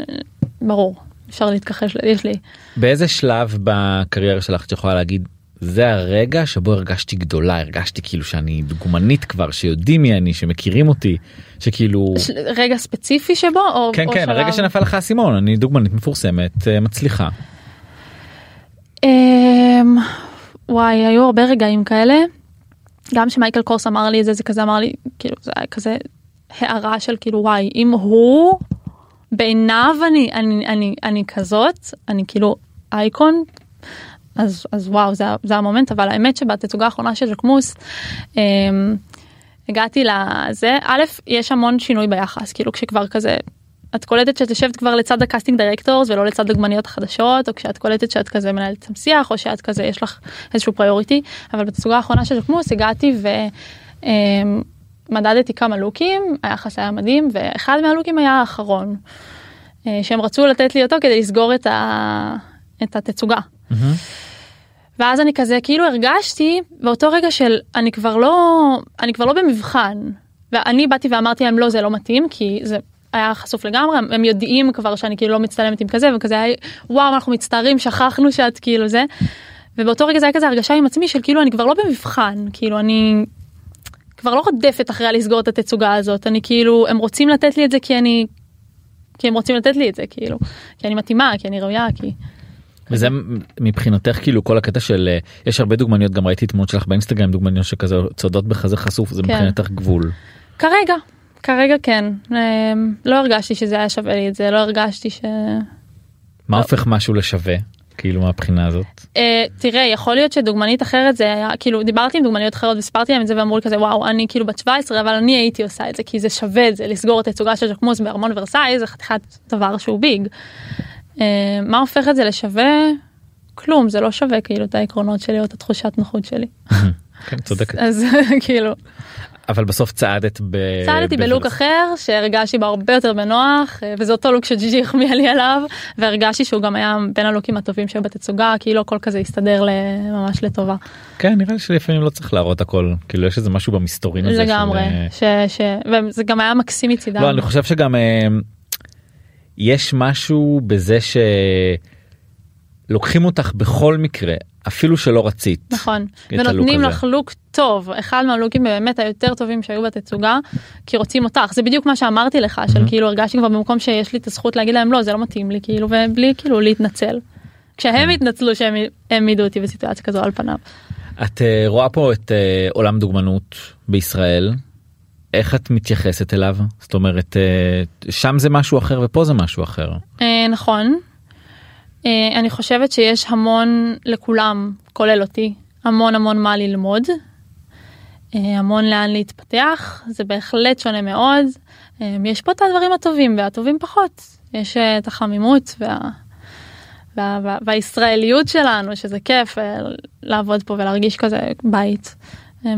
ברור אפשר להתכחש יש לי באיזה שלב בקריירה שלך את יכולה להגיד זה הרגע שבו הרגשתי גדולה הרגשתי כאילו שאני דוגמנית כבר שיודעים מי אני שמכירים אותי שכאילו רגע ספציפי שבו או כן או כן שלב? הרגע שנפל לך האסימון אני דוגמנית מפורסמת אה, מצליחה. אמ, וואי היו הרבה רגעים כאלה. גם שמייקל קורס אמר לי את זה זה כזה אמר לי כאילו זה היה כזה הערה של כאילו וואי אם הוא בעיניו אני אני אני אני כזאת אני כאילו אייקון אז אז וואו זה, זה המומנט אבל האמת שבתצוגה האחרונה של ז'קמוס אמ, הגעתי לזה א' יש המון שינוי ביחס כאילו כשכבר כזה את קולטת שאת יושבת כבר לצד ה casting directors ולא לצד הדוגמניות החדשות או כשאת קולטת שאת כזה מנהלת שם שיח או שאת כזה יש לך איזשהו priority אבל בתצוגה האחרונה של ז'קמוס הגעתי ומדדתי כמה לוקים היחס היה מדהים ואחד מהלוקים היה האחרון אה, שהם רצו לתת לי אותו כדי לסגור את, ה... את התצוגה. ואז אני כזה כאילו הרגשתי באותו רגע של אני כבר לא אני כבר לא במבחן ואני באתי ואמרתי להם לא זה לא מתאים כי זה היה חשוף לגמרי הם יודעים כבר שאני כאילו לא מצטלמת עם כזה וכזה היה וואו אנחנו מצטערים שכחנו שאת כאילו זה. ובאותו רגע זה היה כזה הרגשה עם עצמי של כאילו אני כבר לא במבחן כאילו אני כבר לא רודפת אחריה לסגור את התצוגה הזאת אני כאילו הם רוצים לתת לי את זה כי אני כי הם רוצים לתת לי את זה כאילו כי אני מתאימה כי אני ראויה כי. וזה מבחינתך כאילו כל הקטע של אה, יש הרבה דוגמניות גם ראיתי תמונות שלך באינסטגרם דוגמניות שכזה צועדות בחזה חשוף זה כן. מבחינתך גבול. כרגע, כרגע כן. אמ, לא הרגשתי שזה היה שווה לי את זה, לא הרגשתי ש... מה לא. הופך משהו לשווה כאילו מהבחינה הזאת. אה, תראה, יכול להיות שדוגמנית אחרת זה היה, כאילו, דיברתי עם דוגמניות אחרות וסיפרתי להם את זה ואמרו לי כזה, וואו, אני כאילו בת 17, אבל אני הייתי עושה את זה, כי זה שווה את זה, לסגור את התצוגה של ז'קמוס בארמון ורסאי, זה חתיכת דבר שהוא ביג. אה, מה הופך את זה לשווה? כלום, זה לא שווה כאילו את העקרונות שלי או את התחושת נוחות שלי. כן, צודקת. אז כאילו, אבל בסוף צעדת ב... צעדתי בלוק. אחר שהרגשתי בו הרבה יותר בנוח אה, וזה אותו לוק שג'יג'י החמיאה לי עליו והרגשתי שהוא גם היה בין הלוקים הטובים שהיו בתצוגה כאילו הכל כזה הסתדר ממש לטובה כן נראה לי שלפעמים לא צריך להראות הכל כאילו יש איזה משהו במסתורין הזה. לגמרי אה, וזה גם היה מקסים מצידם. לא אני חושב שגם יש משהו בזה שלוקחים אותך בכל מקרה אפילו שלא רצית. נכון ונותנים. לך לוק טוב אחד מהלוקים באמת היותר טובים שהיו בתצוגה כי רוצים אותך זה בדיוק מה שאמרתי לך של מהמם. כאילו הרגשתי כבר במקום שיש לי את הזכות להגיד להם לא זה לא מתאים לי כאילו ובלי כאילו להתנצל. כשהם כן. התנצלו שהם העמידו אותי בסיטואציה כזו על פניו. את אה, רואה פה את אה, עולם דוגמנות בישראל. איך את מתייחסת אליו? זאת אומרת אה, שם זה משהו אחר ופה זה משהו אחר. אה, נכון. אה, אני חושבת שיש המון לכולם, כולל אותי, המון המון מה ללמוד. המון לאן להתפתח, זה בהחלט שונה מאוד. יש פה את הדברים הטובים והטובים פחות. יש את החמימות וה... וה... וה... והישראליות שלנו, שזה כיף לעבוד פה ולהרגיש כזה בית.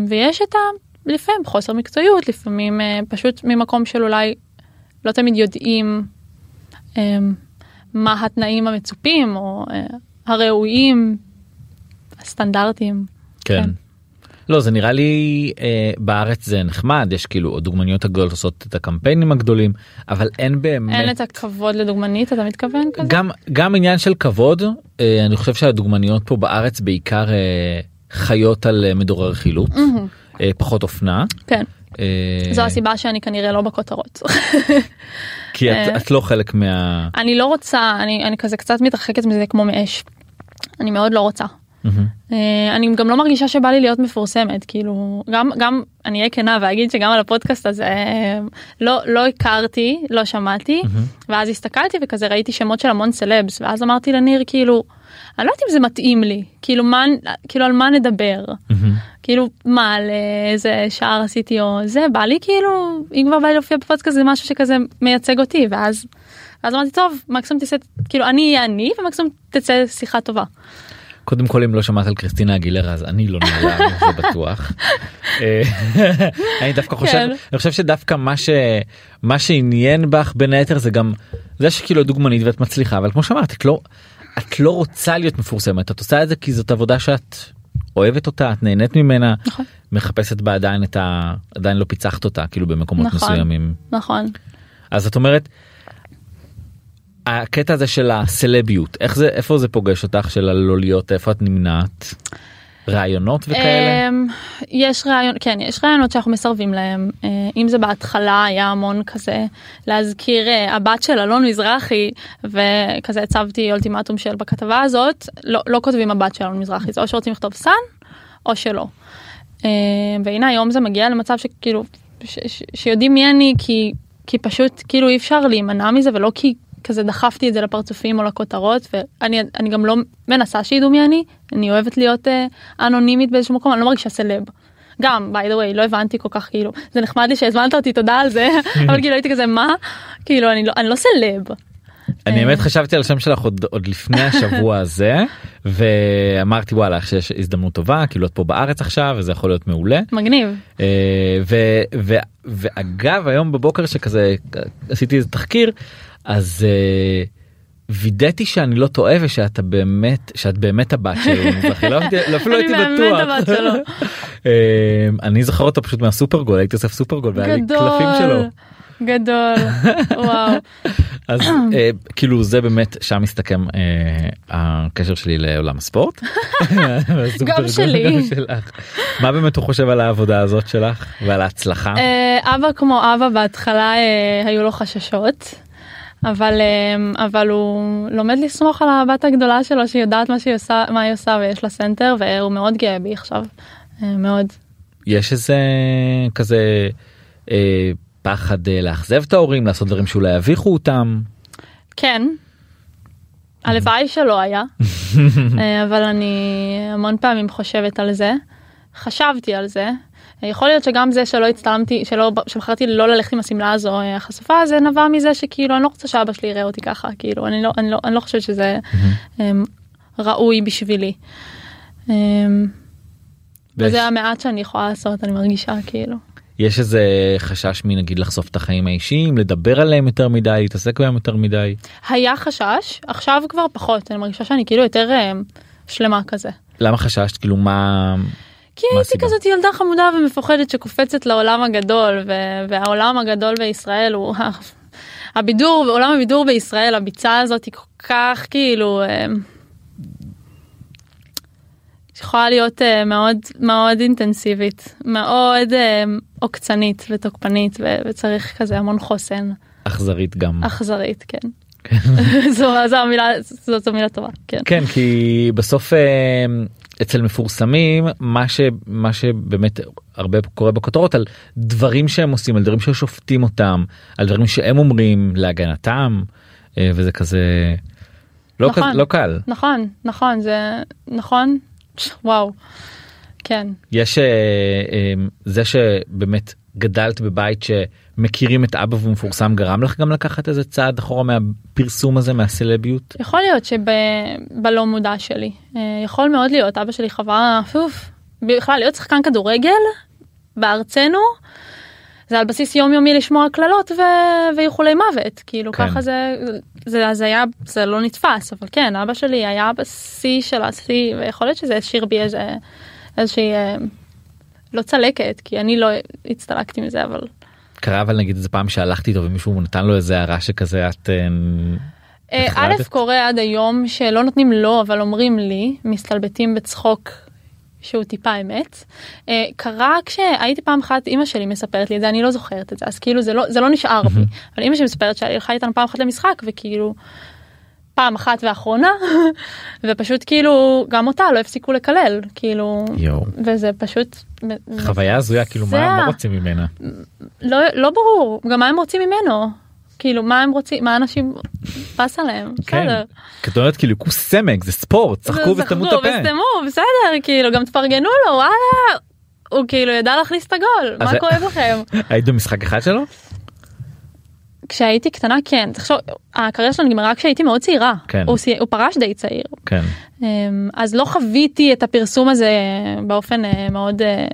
ויש את ה... לפעמים חוסר מקצועיות, לפעמים אה, פשוט ממקום של אולי לא תמיד יודעים אה, מה התנאים המצופים או אה, הראויים, הסטנדרטים. כן. כן. לא זה נראה לי אה, בארץ זה נחמד יש כאילו הדוגמניות הגדולות עושות את הקמפיינים הגדולים אבל אין באמת אין את הכבוד לדוגמנית, אתה מתכוון כזה? גם גם עניין של כבוד אה, אני חושב שהדוגמניות פה בארץ בעיקר אה, חיות על אה, מדורר מהמם, אה, פחות אופנה. כן, אה, זו הסיבה שאני כנראה לא בכותרות. כי את, אה. את לא חלק מה... אני לא רוצה, אני, אני כזה קצת מתרחקת מזה כמו מאש. אני מאוד לא רוצה. אה, אני גם לא מרגישה שבא לי להיות מפורסמת כאילו גם גם אני אהיה כנה ואגיד שגם על הפודקאסט הזה אה, לא לא הכרתי לא שמעתי. ואז הסתכלתי וכזה ראיתי שמות של המון סלבס ואז אמרתי לניר כאילו אני לא יודעת אם זה מתאים לי כאילו מה כאילו על מה נדבר. כאילו מה על איזה שער עשיתי או זה בא לי כאילו אם כבר בא לי להופיע בפודקאסט זה משהו שכזה מייצג אותי ואז. אז אמרתי טוב מקסימום תצא כאילו אני אהיה אני ומקסימום תצא שיחה טובה. קודם כל אם לא שמעת על קריסטינה אגילרה אז אני לא נעלם זה בטוח. אני דווקא חושב כן. אני חושב שדווקא מה שמה שעניין בך בין היתר זה גם זה שכאילו דוגמנית ואת מצליחה אבל כמו שאמרת את לא את לא רוצה להיות מפורסמת את עושה את זה כי זאת עבודה שאת אוהבת אותה את נהנית ממנה נכון. מחפשת בה עדיין את ה... עדיין לא פיצחת אותה כאילו במקומות נכון. מסוימים נכון. אז את אומרת. הקטע הזה של הסלביות איך זה איפה זה פוגש אותך של הלא להיות איפה את נמנעת. רעיונות וכאלה. אמ, יש רעיון כן יש רעיונות שאנחנו מסרבים להם אה, אם זה בהתחלה היה המון כזה להזכיר אה, הבת של אלון מזרחי וכזה הצבתי אולטימטום של בכתבה הזאת לא לא כותבים הבת של אלון מזרחי זה או שרוצים לכתוב סאן או שלא. אה, והנה היום זה מגיע למצב שכאילו ש, ש, שיודעים מי אני כי כי פשוט כאילו אי אפשר להימנע מזה ולא כי כזה דחפתי את זה לפרצופים או לכותרות ואני אני גם לא מנסה שידעו מי אני אני אוהבת להיות אה, אנונימית באיזשהו מקום אני לא מרגישה סלב. גם by the way לא הבנתי כל כך כאילו זה נחמד לי שהזמנת אותי תודה על זה אבל כאילו הייתי כזה מה כאילו אני לא אני לא סלב. אני אה. באמת חשבתי על השם שלך עוד, עוד לפני השבוע הזה ואמרתי וואלה שיש הזדמנות טובה כאילו את פה בארץ עכשיו וזה יכול להיות מעולה מגניב אה, ואגב היום בבוקר שכזה עשיתי איזה תחקיר אז אה, וידאתי שאני לא טועה ושאתה באמת שאת באמת הבת שלו מזרחי לא לא- אפילו הייתי בטוח. אה, אני זוכר אותו פשוט מהסופרגול הייתי אוסף סופרגול והיה לי קלפים שלו. גדול גדול וואו אז אה, כאילו זה באמת שם מסתכם אה, הקשר שלי לעולם הספורט. גם שלי. גם שלך. מה באמת הוא חושב על העבודה הזאת שלך ועל ההצלחה? אה, אבא כמו אבא בהתחלה אה, היו לו חששות. אבל אה, אבל הוא לומד לסמוך על הבת הגדולה שלו שהיא יודעת מה שהיא עושה מה היא עושה ויש לה center והוא מאוד גאה בי עכשיו אה, מאוד יש איזה כזה אה, פחד אה, לאכזב את ההורים לעשות דברים שאולי יביכו אותם. כן. הלוואי שלא היה אה, אבל אני המון פעמים חושבת על זה חשבתי על זה. יכול להיות שגם זה שלא הצטלמתי שלא שבחרתי לא ללכת עם השמלה הזו אה, החשופה זה נבע מזה שכאילו אני לא רוצה שאבא שלי יראה אותי ככה כאילו אני לא אני לא אני לא חושבת שזה אמ, ראוי בשבילי. אמ, וזה המעט שאני יכולה לעשות אני מרגישה כאילו. יש איזה חשש מנגיד לחשוף את החיים האישיים לדבר עליהם יותר מדי להתעסק בהם יותר מדי. היה חשש עכשיו כבר פחות אני מרגישה שאני כאילו יותר אמ, שלמה כזה. למה חששת כאילו מה כי הייתי? כזאת ילדה חמודה ומפוחדת שקופצת לעולם הגדול ו- והעולם הגדול בישראל הוא הבידור עולם הבידור בישראל הביצה הזאת היא כל כך כאילו אמ, יכולה להיות אה, מאוד מאוד אינטנסיבית מאוד אמ, עוקצנית ותוקפנית ו- וצריך כזה המון חוסן אכזרית גם. אכזרית כן. זו, זו המילה זאת זו מילה טובה כן. כן כי בסוף אה, אצל מפורסמים מה שמה שבאמת הרבה קורה בכותרות על דברים שהם עושים על דברים ששופטים אותם על דברים שהם אומרים להגנתם אה, וזה כזה לא, נכון. כזה, לא קל. נכון נכון זה נכון. וואו. כן. יש אה, אה, זה שבאמת גדלת בבית שמכירים את אבא והוא מפורסם גרם לך גם לקחת איזה צעד אחורה מהפרסום הזה מהסלביות? יכול להיות שבלא מודע שלי. אה, יכול מאוד להיות אבא שלי חווה אוף, בכלל להיות שחקן כדורגל בארצנו זה על בסיס יומיומי לשמוע קללות ו- ואיחולי מוות. כאילו כן. ככה זה זה אז היה זה לא נתפס אבל כן אבא שלי היה בשיא של השיא ויכול להיות שזה השאיר בי איזה איזושהי אה, לא צלקת כי אני לא הצטלקתי מזה אבל קרה אבל נגיד איזה פעם שהלכתי איתו ומישהו נתן לו איזה הערה שכזה את אה, אה? א' קורה עד היום שלא נותנים לו אבל אומרים לי מסתלבטים בצחוק שהוא טיפה אמת. אה, קרה כשהייתי פעם אחת אימא שלי מספרת לי את זה אני לא זוכרת את זה אז כאילו זה לא זה לא נשאר בי אבל אימא שלי מספרת שהיא הלכה איתנו פעם אחת למשחק וכאילו פעם אחת ואחרונה ופשוט כאילו גם אותה לא הפסיקו לקלל כאילו יואו. וזה פשוט חוויה הזויה כאילו זה מה מה ה- רוצים ממנה? לא לא ברור גם מה הם רוצים ממנו? כאילו מה הם רוצים מה אנשים פס עליהם? כן. אומרת כאילו כוס סמק זה ספורט צחקו וסתמו את הפה. וסתמו בסדר כאילו גם תפרגנו לו וואלה הוא כאילו ידע להכניס את הגול מה כואב לכם? היית במשחק אחד שלו כשהייתי קטנה כן תחשוב הקריירה שלו נגמרה כשהייתי מאוד צעירה כן. הוא, הוא פרש די צעיר כן. אמ, אז לא חוויתי את הפרסום הזה באופן אה, מאוד אה,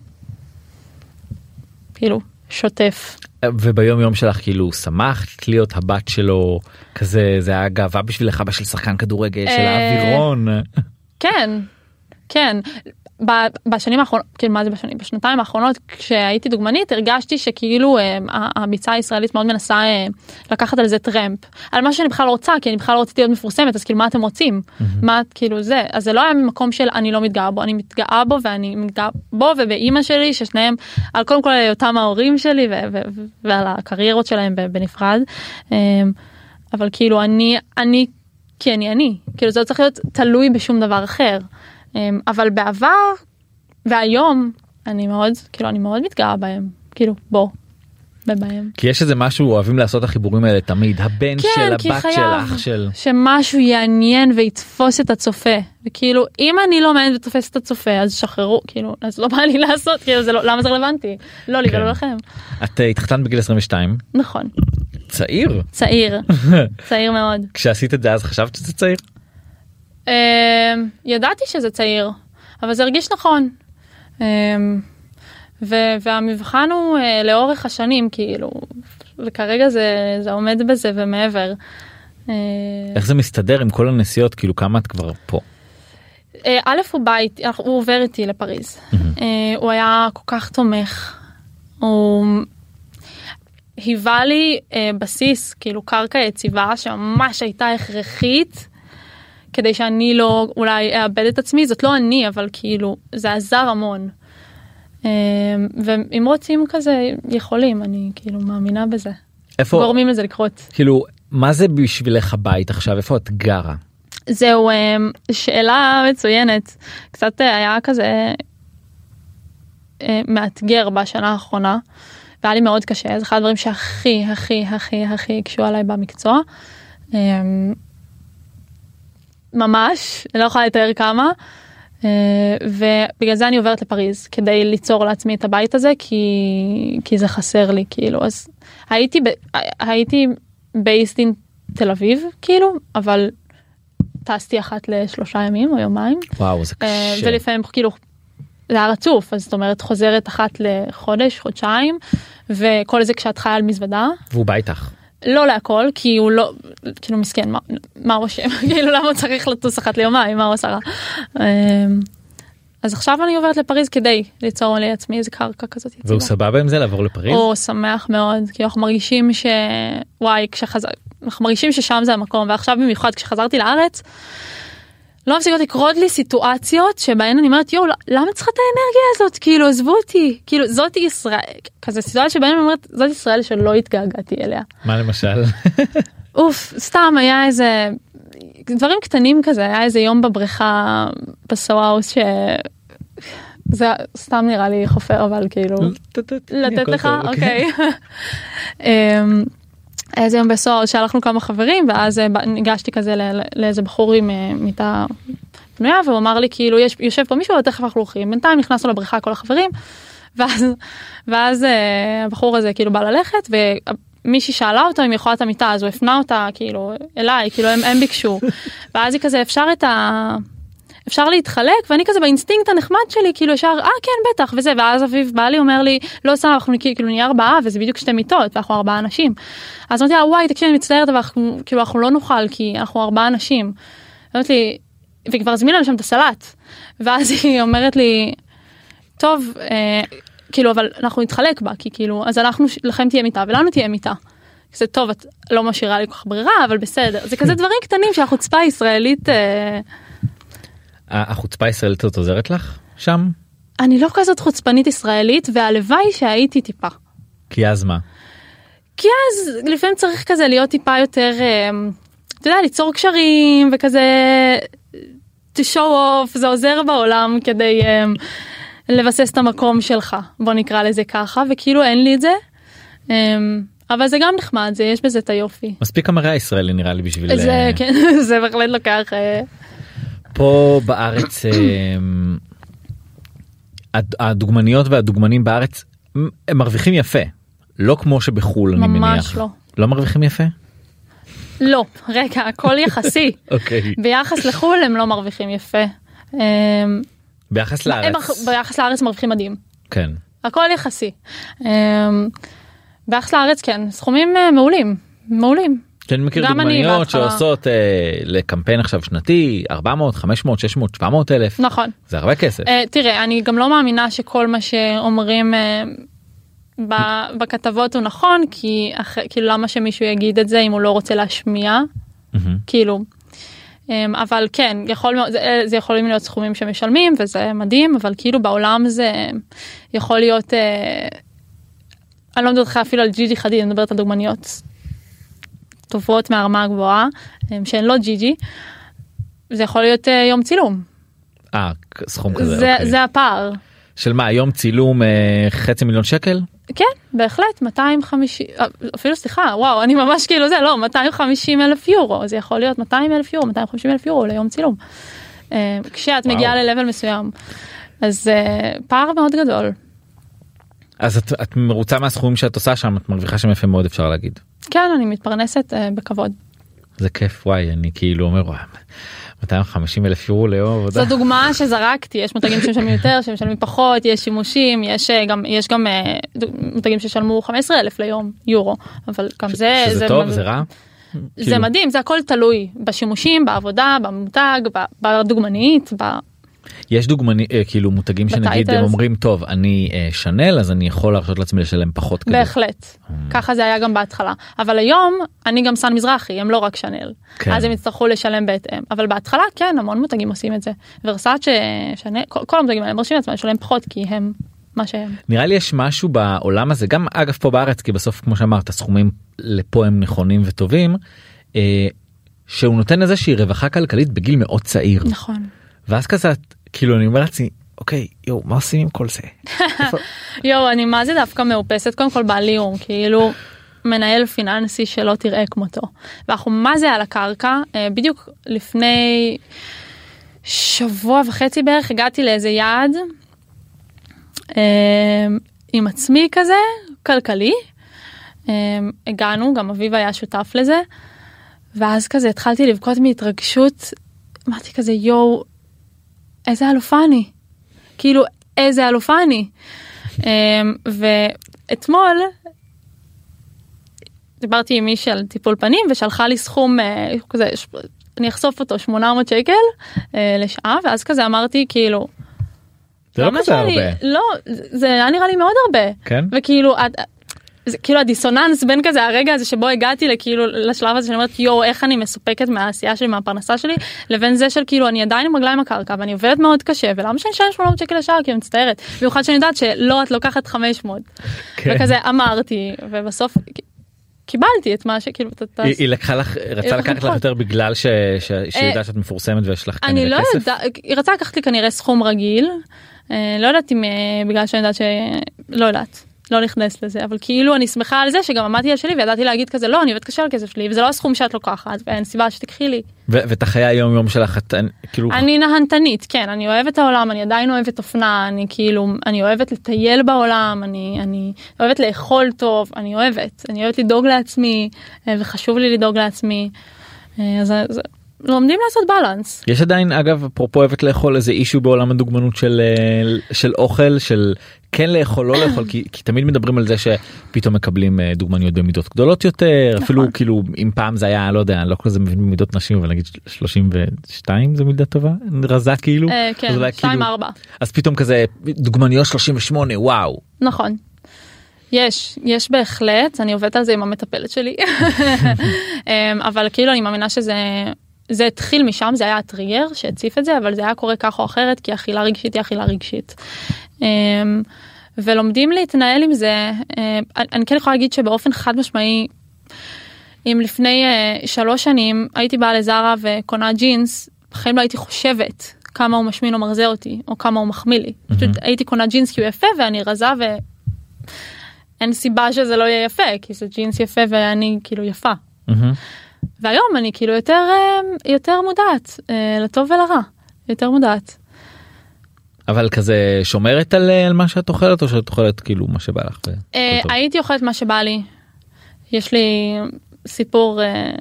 כאילו שוטף. וביום יום שלך כאילו שמחת להיות הבת שלו כזה זה היה גאווה בשבילך אבא של שחקן כדורגל של אה, האווירון. כן כן ב- בשנים האחרונות כאילו מה זה בשנים בשנתיים האחרונות כשהייתי דוגמנית הרגשתי שכאילו אה, הביצה הישראלית מאוד מנסה אה, לקחת על זה טרמפ. על מה שאני בכלל לא רוצה כי אני בכלל לא רציתי להיות מפורסמת אז כאילו מה אתם רוצים? מה כאילו זה? אז זה לא היה ממקום של אני לא מתגאה בו אני מתגאה בו ואני מתגאה בו ובאימא שלי ששניהם על קודם כל היותם ההורים שלי ועל הקריירות שלהם בנפרד. אה, אבל כאילו אני אני כי אני אני. כאילו זה לא צריך להיות תלוי בשום דבר אחר. אמ, אבל בעבר והיום אני מאוד כאילו אני מאוד מתגאה בהם. כאילו בוא. ובהם. כי יש איזה משהו אוהבים לעשות החיבורים האלה תמיד. הבן של כן, כי הבת של אח של. שמשהו יעניין ויתפוס את הצופה. וכאילו אם אני לא מעניין ותופס את הצופה אז שחררו כאילו אז לא בא לי לעשות כאילו זה לא למה זה רלוונטי? לא לי כן. ולא לכם. את אה, התחתנת בגיל 22 נכון. צעיר. צעיר. צעיר מאוד. כשעשית את זה אז חשבת שזה צעיר אמ, ידעתי שזה צעיר אבל זה הרגיש נכון. אמ, ו- והמבחן הוא אה, לאורך השנים כאילו וכרגע זה זה עומד בזה ומעבר. אה, איך זה מסתדר עם כל הנסיעות כאילו כמה את כבר פה. אה, א' הוא בא איתי, אנחנו- הוא עובר איתי לפריז. אה, הוא היה כל כך תומך. הוא היווה לי אה, בסיס כאילו קרקע יציבה שממש הייתה הכרחית כדי שאני לא אולי אאבד את עצמי זאת לא אני אבל כאילו זה עזר המון. אה, ואם רוצים כזה יכולים אני כאילו מאמינה בזה. איפה גורמים לזה לקרות. כאילו מה זה בשבילך הבית עכשיו איפה את גרה. זהו אמ, שאלה מצוינת קצת אה, היה כזה אה, מאתגר בשנה האחרונה והיה לי מאוד קשה זה אחד הדברים שהכי הכי הכי הכי הקשו עליי במקצוע. ממש אני לא יכולה לתאר כמה אה, ובגלל זה אני עוברת לפריז כדי ליצור לעצמי את הבית הזה כי כי זה חסר לי כאילו אז הייתי ב- הייתי בייסטין תל אביב כאילו אבל טסתי אחת לשלושה ימים או יומיים וואו זה אה, קשה. ולפעמים כאילו זה היה רצוף אז זאת אומרת חוזרת אחת לחודש חודשיים וכל זה כשאת חיה על מזוודה והוא בא איתך. לא להכל כי הוא לא כאילו מסכן מה, מה הוא אשם כאילו למה צריך לטוס אחת ליומיים מה הוא עשה רע. אמ, אז עכשיו אני עוברת לפריז כדי ליצור לעצמי איזה קרקע כזאת יציבה. והוא סבבה עם זה לעבור לפריז. הוא שמח מאוד כי אנחנו מרגישים ש... וואי כשחזר... אנחנו מרגישים ששם זה המקום ועכשיו במיוחד כשחזרתי לארץ. לא מפסיקות לקרות לי סיטואציות שבהן אני אומרת יואו למה צריכה את האנרגיה הזאת כאילו עזבו אותי כאילו זאת ישראל כזה סיטואציה שבהן אני אומרת זאת ישראל שלא התגעגעתי אליה. מה למשל. אוף סתם היה איזה דברים קטנים כזה היה איזה יום בבריכה בסוואוס ש... זה סתם נראה לי חופר אבל כאילו לתת לך אוקיי. איזה יום בסוהר שהלכנו כמה חברים ואז אה, ניגשתי כזה לאיזה בחור עם אה, מיטה פנויה והוא אמר לי כאילו יש יושב פה מישהו תכף אנחנו הולכים. בינתיים נכנסנו לבריכה כל החברים ואז ואז אה, הבחור הזה כאילו בא ללכת ומישהי שאלה אותו אם יכולה את המיטה אז הוא הפנה אותה כאילו אליי כאילו הם, הם ביקשו. ואז היא כזה אפשר את ה... אפשר להתחלק ואני כזה באינסטינקט הנחמד שלי כאילו ישר אה כן בטח וזה ואז אביב בא לי אומר לי לא סתם אנחנו כאילו נהיה ארבעה וזה בדיוק שתי מיטות ואנחנו ארבעה אנשים. אז אמרתי לה וואי תקשיבי אני מצטערת אבל כאילו אנחנו לא נוכל כי אנחנו ארבעה אנשים. אמרתי לי והיא כבר הזמינה לנו שם את הסלט ואז היא אומרת לי טוב אה, כאילו אבל אנחנו נתחלק בה כי כאילו אז אנחנו לכם תהיה מיטה ולנו תהיה מיטה. זה טוב את לא משאירה לי כל כך ברירה אבל בסדר זה כזה דברים קטנים שהחוצפה הישראלית. אה, החוצפה הישראלית הזאת עוזרת לך שם? אני לא כזאת חוצפנית ישראלית והלוואי שהייתי טיפה. כי אז מה? כי אז לפעמים צריך כזה להיות טיפה יותר אה, אתה יודע ליצור קשרים וכזה to show off זה עוזר בעולם כדי אה, לבסס את המקום שלך בוא נקרא לזה ככה וכאילו אין לי את זה. אה, אבל זה גם נחמד זה יש בזה את היופי. מספיק המראה הישראלי נראה לי בשביל זה כן זה בהחלט לוקח פה בארץ אה, הד- הדוגמניות והדוגמנים בארץ הם מרוויחים יפה לא כמו שבחול אני ממש מניח. לא. לא מרוויחים יפה? לא, רגע, הכל יחסי. אוקיי. ביחס לחו"ל הם לא מרוויחים יפה. אמ, ביחס לארץ. ביחס לארץ מרוויחים מדהים. כן. הכל יחסי. אמ, ביחס לארץ כן, סכומים אה, מעולים, מעולים. שאני מכיר דוגמניות. שעושות אה, לקמפיין עכשיו שנתי 400 500 600 700 אלף נכון. זה הרבה כסף. אה, תראה, אני גם לא מאמינה שכל מה שאומרים אה, בכתבות הוא נכון, כי אח- כאילו למה שמישהו יגיד את זה אם הוא לא רוצה להשמיע, מהמם. כאילו. אמ, אבל כן, יכול, מאוד- זה, זה יכולים להיות סכומים שמשלמים וזה מדהים, אבל כאילו בעולם זה יכול להיות, אה, אני לא מדברת איתך אפילו על ג'יג'י חדיד, אני מדברת על דוגמניות טובות מהרמה הגבוהה, אמ, שהן לא ג'יג'י, זה יכול להיות אה, יום צילום, אה, סכום כזה. זה, אוקיי. זה הפער. של מה יום צילום אה, חצי מיליון שקל? כן, בהחלט, 250, אה, אפילו סליחה, וואו, אני ממש כאילו זה, לא, 250 אלף יורו, זה יכול להיות 200 אלף יורו, 250 אלף יורו ליום צילום. אה, כשאת וואו. מגיעה ל-level מסוים. אז פער מאוד גדול. אז את, את מרוצה מהסכומים שאת עושה שם את מרוויחה שם יפה מאוד אפשר להגיד. כן, אני מתפרנסת אה, בכבוד. זה כיף וואי אני כאילו אומר וואי 250 אלף יורו ליום עבודה. זו דוגמה שזרקתי, יש מותגים שמשלמים יותר, שמשלמים פחות, יש שימושים, יש אה, גם, יש גם אה, מותגים ששלמו 15 אלף ליום יורו, אבל גם זה, שזה טוב זה רע? זה כאילו- מדהים, זה הכל תלוי בשימושים, בעבודה, במותג, בדוגמנית, ב... יש דוגמני אה, כאילו מותגים שנגיד הם. אומרים טוב אני אה, שנל אז אני יכול להרשות לעצמי לשלם פחות כדי. בהחלט, ככה זה היה גם בהתחלה, אבל היום אני גם סן מזרחי, הם לא רק שנל, כן. אז הם יצטרכו לשלם בהתאם, אבל בהתחלה כן, המון מותגים עושים את זה, ורסאצ' שנל, כל, כל המותגים האלה מרשים לעצמם לשלם פחות כי הם מה שהם. נראה לי יש משהו בעולם הזה גם אגב פה בארץ כי בסוף כמו שאמרת הסכומים לפה הם נכונים וטובים. אה, שהוא נותן איזושהי רווחה כלכלית בגיל מאוד צעיר נכון. ואז כזה את- כאילו אני אומר לעצמי אוקיי יואו מה עושים עם כל זה. יואו, אני מה זה דווקא מאופסת, קודם כל בעלי הוא כאילו מנהל פיננסי שלא תראה כמותו. ואנחנו מה זה על הקרקע, אה, בדיוק לפני שבוע וחצי בערך הגעתי לאיזה יעד אה, עם עצמי כזה, כלכלי. אה, הגענו, גם אביב היה שותף לזה. ואז כזה התחלתי לבכות מהתרגשות, אמרתי כזה יואו, איזה אלופה אני. כאילו איזה אלופה אני. אמ, ואתמול דיברתי עם מישהי על טיפול פנים ושלחה לי סכום אה, כזה אני אחשוף אותו 800 שקל אה, לשעה ואז כזה אמרתי כאילו. זה לא למה כזה שאני- הרבה. לא זה היה נראה לי מאוד הרבה. כן? וכאילו את- זה כאילו הדיסוננס בין כזה הרגע הזה שבו הגעתי לכאילו לשלב הזה שאני אומרת יואו איך אני מסופקת מהעשייה שלי מהפרנסה שלי לבין זה של כאילו אני עדיין עם רגליים הקרקע ואני עובדת מאוד קשה ולמה שאני אשלם 800 שקל לשעה כי אני מצטערת במיוחד שאני יודעת שלא את לוקחת 500 כן. וכזה אמרתי ובסוף קיבלתי את מה שכאילו את- את- היא היא לקחה לך רצה לקחת לך. יותר בגלל ש- ש- שהיא אה, יודעת שאת מפורסמת ויש לך אני כנראה לא כסף. יודעת היא רצתה לקחת לי כנראה סכום רגיל אה, לא יודעת אם אה, בגלל שאני יודעת שלא יודעת. לא נכנס לזה אבל כאילו אני שמחה על זה שגם עמדתי על שלי וידעתי להגיד כזה לא אני עובדת קשה על כסף שלי וזה לא הסכום שאת לוקחת ואין סיבה שתקחי לי. ואת החיי היום יום שלך את כאילו אני נהנתנית כן אני אוהבת העולם אני עדיין אוהבת אופנה אני כאילו אני אוהבת לטייל בעולם אני אני אוהבת לאכול טוב אני אוהבת אני אוהבת לדאוג לעצמי אה, וחשוב לי לדאוג לעצמי. אה, אז אז לומדים לעשות בלנס. יש עדיין אגב אפרופו אוהבת לאכול איזה אישו בעולם הדוגמנות של אה, של אוכל של כן לאכול לא לאכול כי, כי תמיד מדברים על זה שפתאום מקבלים אה, דוגמניות במידות גדולות יותר נכון. אפילו כאילו אם פעם זה היה לא יודע לא כזה מבין במידות נשים אבל נגיד 32 זה מידה טובה רזה כאילו אה, אז כן אולי 2 כאילו- 4 אז פתאום כזה דוגמניות 38 וואו נכון. יש יש בהחלט אני עובדת על זה עם המטפלת שלי אמ, אבל כאילו אני מאמינה שזה זה התחיל משם זה היה הטריגר שהציף את זה אבל זה היה קורה כך או אחרת כי אכילה רגשית היא אכילה רגשית. אמ, ולומדים להתנהל עם זה אמ, אני- כן יכולה להגיד שבאופן חד משמעי אם לפני אה, שלוש שנים הייתי באה לזרה וקונה ג'ינס בחיים לא הייתי חושבת כמה הוא משמין או מרזה אותי או כמה הוא מחמיא לי פשוט הייתי קונה ג'ינס כי הוא יפה ואני רזה ואין סיבה שזה לא יהיה יפה כי זה ג'ינס יפה ואני כאילו יפה מהמם. והיום אני כאילו יותר אה, יותר מודעת אה, לטוב ולרע יותר מודעת אבל כזה שומרת על, על מה שאת אוכלת או שאת אוכלת כאילו מה שבא לך. אה? הייתי אוכלת מה שבא לי. יש לי סיפור אה,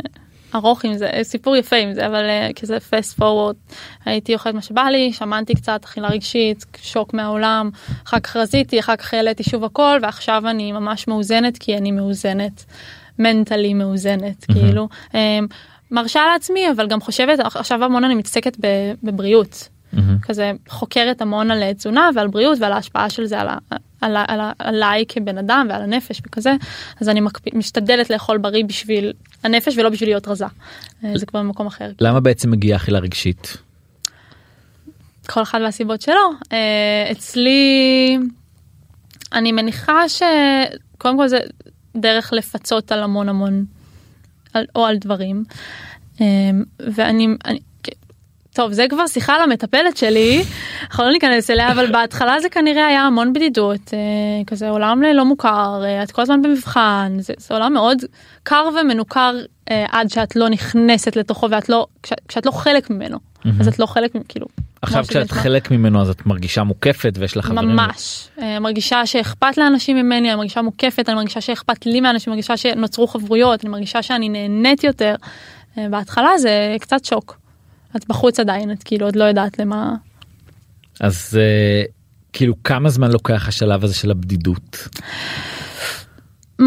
ארוך עם זה, סיפור יפה עם זה, אבל אה, כזה פסט פורוורד, הייתי אוכלת מה שבא לי, שמנתי קצת, אכילה רגשית, שוק מהעולם, אחר כך רזיתי, אחר כך העליתי שוב הכל, ועכשיו אני ממש מאוזנת כי אני מאוזנת, מנטלי מאוזנת, מהמם. כאילו. אה, מרשה לעצמי, אבל גם חושבת, עכשיו המון אני מתעסקת בבריאות. מהמם. כזה חוקרת המון על תזונה ועל בריאות ועל ההשפעה של זה על, ה, על, ה, על ה, עליי כבן אדם ועל הנפש וכזה אז אני מקפ... משתדלת לאכול בריא בשביל הנפש ולא בשביל להיות רזה. אה, זה כבר במקום אחר. למה בעצם מגיעה אכילה רגשית? כל אחד והסיבות שלו. אה, אצלי אני מניחה שקודם כל זה דרך לפצות על המון המון על, או על דברים. אה, ואני אני, טוב זה כבר שיחה על המטפלת שלי אנחנו לא ניכנס אליה אבל בהתחלה זה כנראה היה המון בדידות אה, כזה עולם לא מוכר אה, את כל הזמן במבחן זה, זה עולם מאוד קר ומנוכר אה, עד שאת לא נכנסת לתוכו ואת לא כשאת, לא חלק ממנו. אז את לא חלק כאילו עכשיו כשאת. חלק ממנו אז את מרגישה מוקפת ויש לך חברים. ממש אה, מרגישה שאכפת לאנשים ממני אני מרגישה מוקפת אני מרגישה שאכפת לי מאנשים מרגישה שנוצרו חברויות אני מרגישה שאני נהנית יותר. אה, בהתחלה זה קצת שוק. את בחוץ עדיין את כאילו עוד לא יודעת למה אז אה, כאילו כמה זמן לוקח השלב הזה של הבדידות? Mm,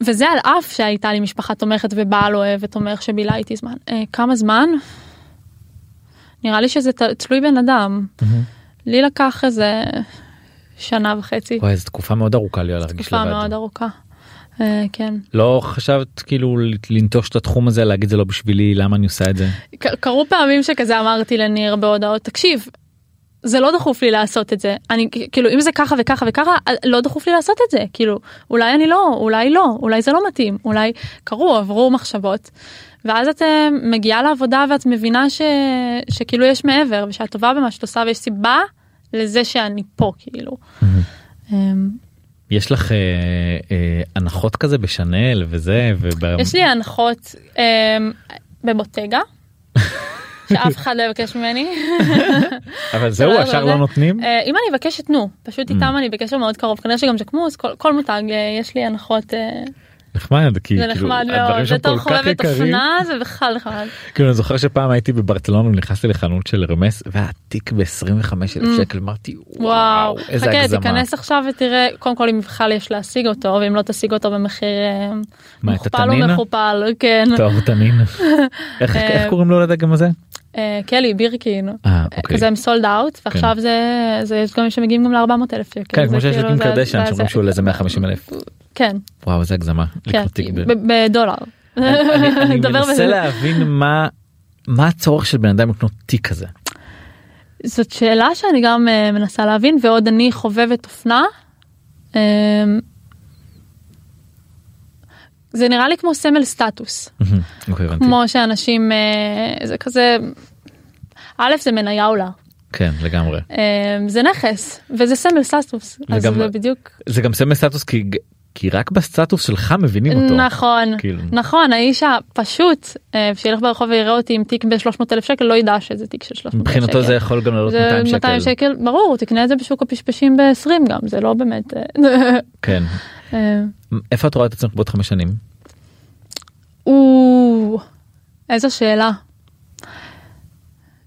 וזה על אף שהייתה לי משפחה תומכת ובעל אוהב ותומך שבילה איתי זמן כמה זמן. נראה לי שזה תלוי בן אדם לי לקח איזה שנה וחצי וואי, זו תקופה מאוד ארוכה לי להרגיש תקופה לבד. מאוד ארוכה. אה, כן. לא חשבת כאילו לנטוש את התחום הזה להגיד זה לא בשבילי למה אני עושה את זה. קרו פעמים שכזה אמרתי לניר בהודעות תקשיב. זה לא דחוף לי לעשות את זה אני כאילו אם זה ככה וככה וככה אה, לא דחוף לי לעשות את זה כאילו אולי אני לא אולי לא אולי זה לא מתאים אולי קרו עברו מחשבות. ואז את אה, מגיעה לעבודה ואת מבינה ש... שכאילו יש מעבר ושאת טובה במה שאת עושה ויש סיבה לזה שאני פה כאילו. אמ, יש לך אה, אה, הנחות כזה בשנל וזה וב... יש לי הנחות אמ, בבוטגה. שאף אחד לא יבקש ממני. אבל זהו סבבה, השאר לא נותנים. אה, אם אני אבקש תנו פשוט Mm. איתם אני בקשר מאוד קרוב כנראה שגם ג'קמוס כל, מותג אה, יש לי הנחות אה, נחמד כי זה כאילו נחמד הדברים מאוד בתור חובבת. אופנה זה בכלל נחמד. כאילו אני זוכר שפעם הייתי בברצלונה ונכנסתי לחנות של רמס והיה תיק ב-25 אלף Mm. שקל אמרתי וואו איזה חכה הגזמה. תיכנס עכשיו ותראה קודם כל אם בכלל יש להשיג אותו ואם לא תשיג אותו במחיר אה, מוכפל התנין? ומכופל כן טוב תנין. איך איך אה, קוראים לו לדגם הזה? אה, קלי בירקין אה אוקיי. כזה הם סולד אאוט ועכשיו זה זה יש גם שמגיעים גם ל-400 אלף שקל. כן זה כמו שיש כאילו, את זה- קרדשן זה- שאומרים זה- שהוא עולה איזה 150 אלף. כן וואו איזה הגזמה. כן בדולר. אני- מנסה. להבין מה מה הצורך של בן אדם לקנות תיק כזה. זאת שאלה שאני גם מנסה להבין ועוד אני חובבת אופנה. זה נראה לי כמו סמל סטטוס אוקיי. כמו שאנשים uh, זה כזה. א' זה מניה עולה כן לגמרי. um, זה נכס וזה סמל סטטוס זה בדיוק זה גם סמל סטטוס כי כי רק בסטטוס שלך מבינים אותו. נכון כאילו. נכון האיש הפשוט אה, שילך ברחוב ויראה אותי עם תיק ב-300 אלף שקל לא ידע שזה תיק של 300 אלף שקל. מבחינתו זה יכול גם לעלות זה 200 שקל. 200 שקל ברור תקנה את זה בשוק הפשפשים ב-20 גם זה לא באמת אה, כן. אה, איפה את רואה את עצמך בעוד חמש שנים? או, איזו שאלה.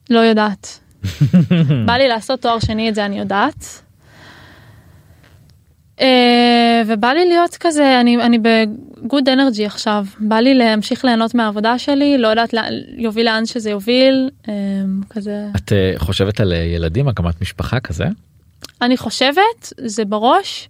לא יודעת. בא לי לעשות תואר שני את זה אני יודעת. אה, ובא לי להיות כזה אני אני בגוד אנרגי עכשיו בא לי להמשיך ליהנות מהעבודה שלי לא יודעת לאן- יוביל לאן שזה יוביל אה, כזה את אה, חושבת על ילדים הקמת משפחה כזה? אני חושבת זה בראש.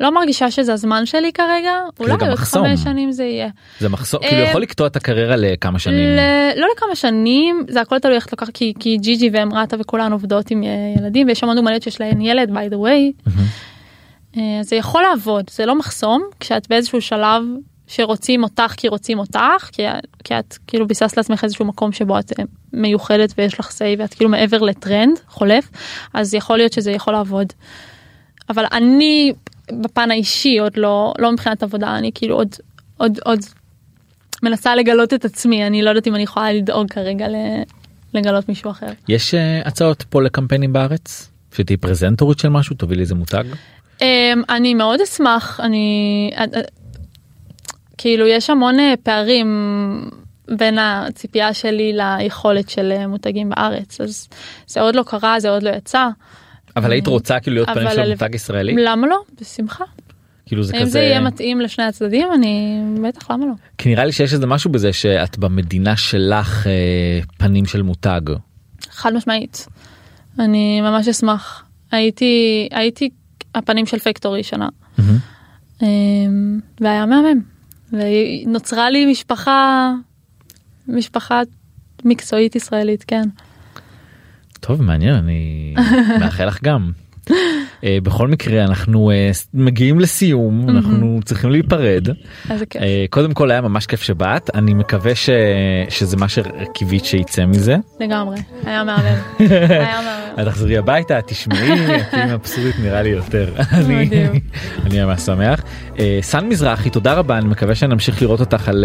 לא מרגישה שזה הזמן שלי כרגע אולי גם עוד מחסום. חמש שנים זה יהיה. זה מחסור אה, כאילו יכול לקטוע את הקריירה לכמה שנים. ל- לא לכמה שנים זה הכל תלוי איך לוקחת כי כי ג'יג'י ואמרתה וכולן עובדות עם ילדים ויש המון דוגמניות שיש להן ילד by the way. אה, זה יכול לעבוד זה לא מחסום כשאת באיזשהו שלב שרוצים אותך כי רוצים אותך כי, כי את כאילו ביססת לעצמך איזשהו מקום שבו את אה, מיוחדת ויש לך say ואת כאילו מעבר לטרנד חולף אז יכול להיות שזה יכול לעבוד. אבל אני בפן האישי עוד לא לא מבחינת עבודה אני כאילו עוד עוד עוד מנסה לגלות את עצמי אני לא יודעת אם אני יכולה לדאוג כרגע לגלות מישהו אחר. יש אה, הצעות פה לקמפיינים בארץ? שתהיי פרזנטורית של משהו תובילי איזה מותג? Um, אני מאוד אשמח אני אה, אה, כאילו יש המון אה, פערים בין הציפייה שלי ליכולת של מותגים בארץ אז זה עוד לא קרה זה עוד לא יצא. אבל היית רוצה כאילו להיות פנים של מותג ישראלי? למה לא? בשמחה. כאילו זה אם כזה... זה יהיה מתאים לשני הצדדים אני בטח למה לא. כי נראה לי שיש איזה משהו בזה שאת במדינה שלך אה, פנים של מותג. חד משמעית. אני ממש אשמח. הייתי הייתי הפנים של פקטורי שנה. אמ, והיה מהמם. ונוצרה לי משפחה משפחה מקצועית ישראלית כן. טוב מעניין אני מאחל לך גם. אה, בכל מקרה אנחנו אה, מגיעים לסיום אנחנו צריכים להיפרד. אה, קודם כל היה ממש כיף שבאת אני מקווה ש... שזה מה שקיווית שיצא מזה לגמרי. היה מהמם. את תחזרי הביתה תשמעי תהיי מבסוטית נראה לי יותר אני. אני ממש שמח. סן מזרחי תודה רבה אני מקווה שנמשיך לראות אותך על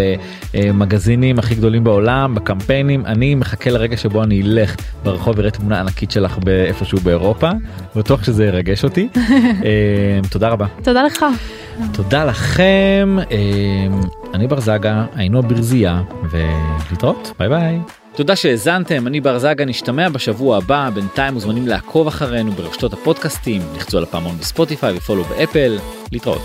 מגזינים הכי גדולים בעולם בקמפיינים אני מחכה לרגע שבו אני אלך ברחוב ואראה תמונה ענקית שלך באיפשהו באירופה בטוח שזה ירגש אותי אה, תודה רבה תודה לך. תודה לכם אה, אני בר זגה היינו הברזייה ולהתראות ביי ביי. תודה שהאזנתם אני בר זגה נשתמע בשבוע הבא בינתיים מוזמנים לעקוב אחרינו ברשתות הפודקאסטים לחצו על הפעמון בספוטיפיי ו follow ב Apple להתראות.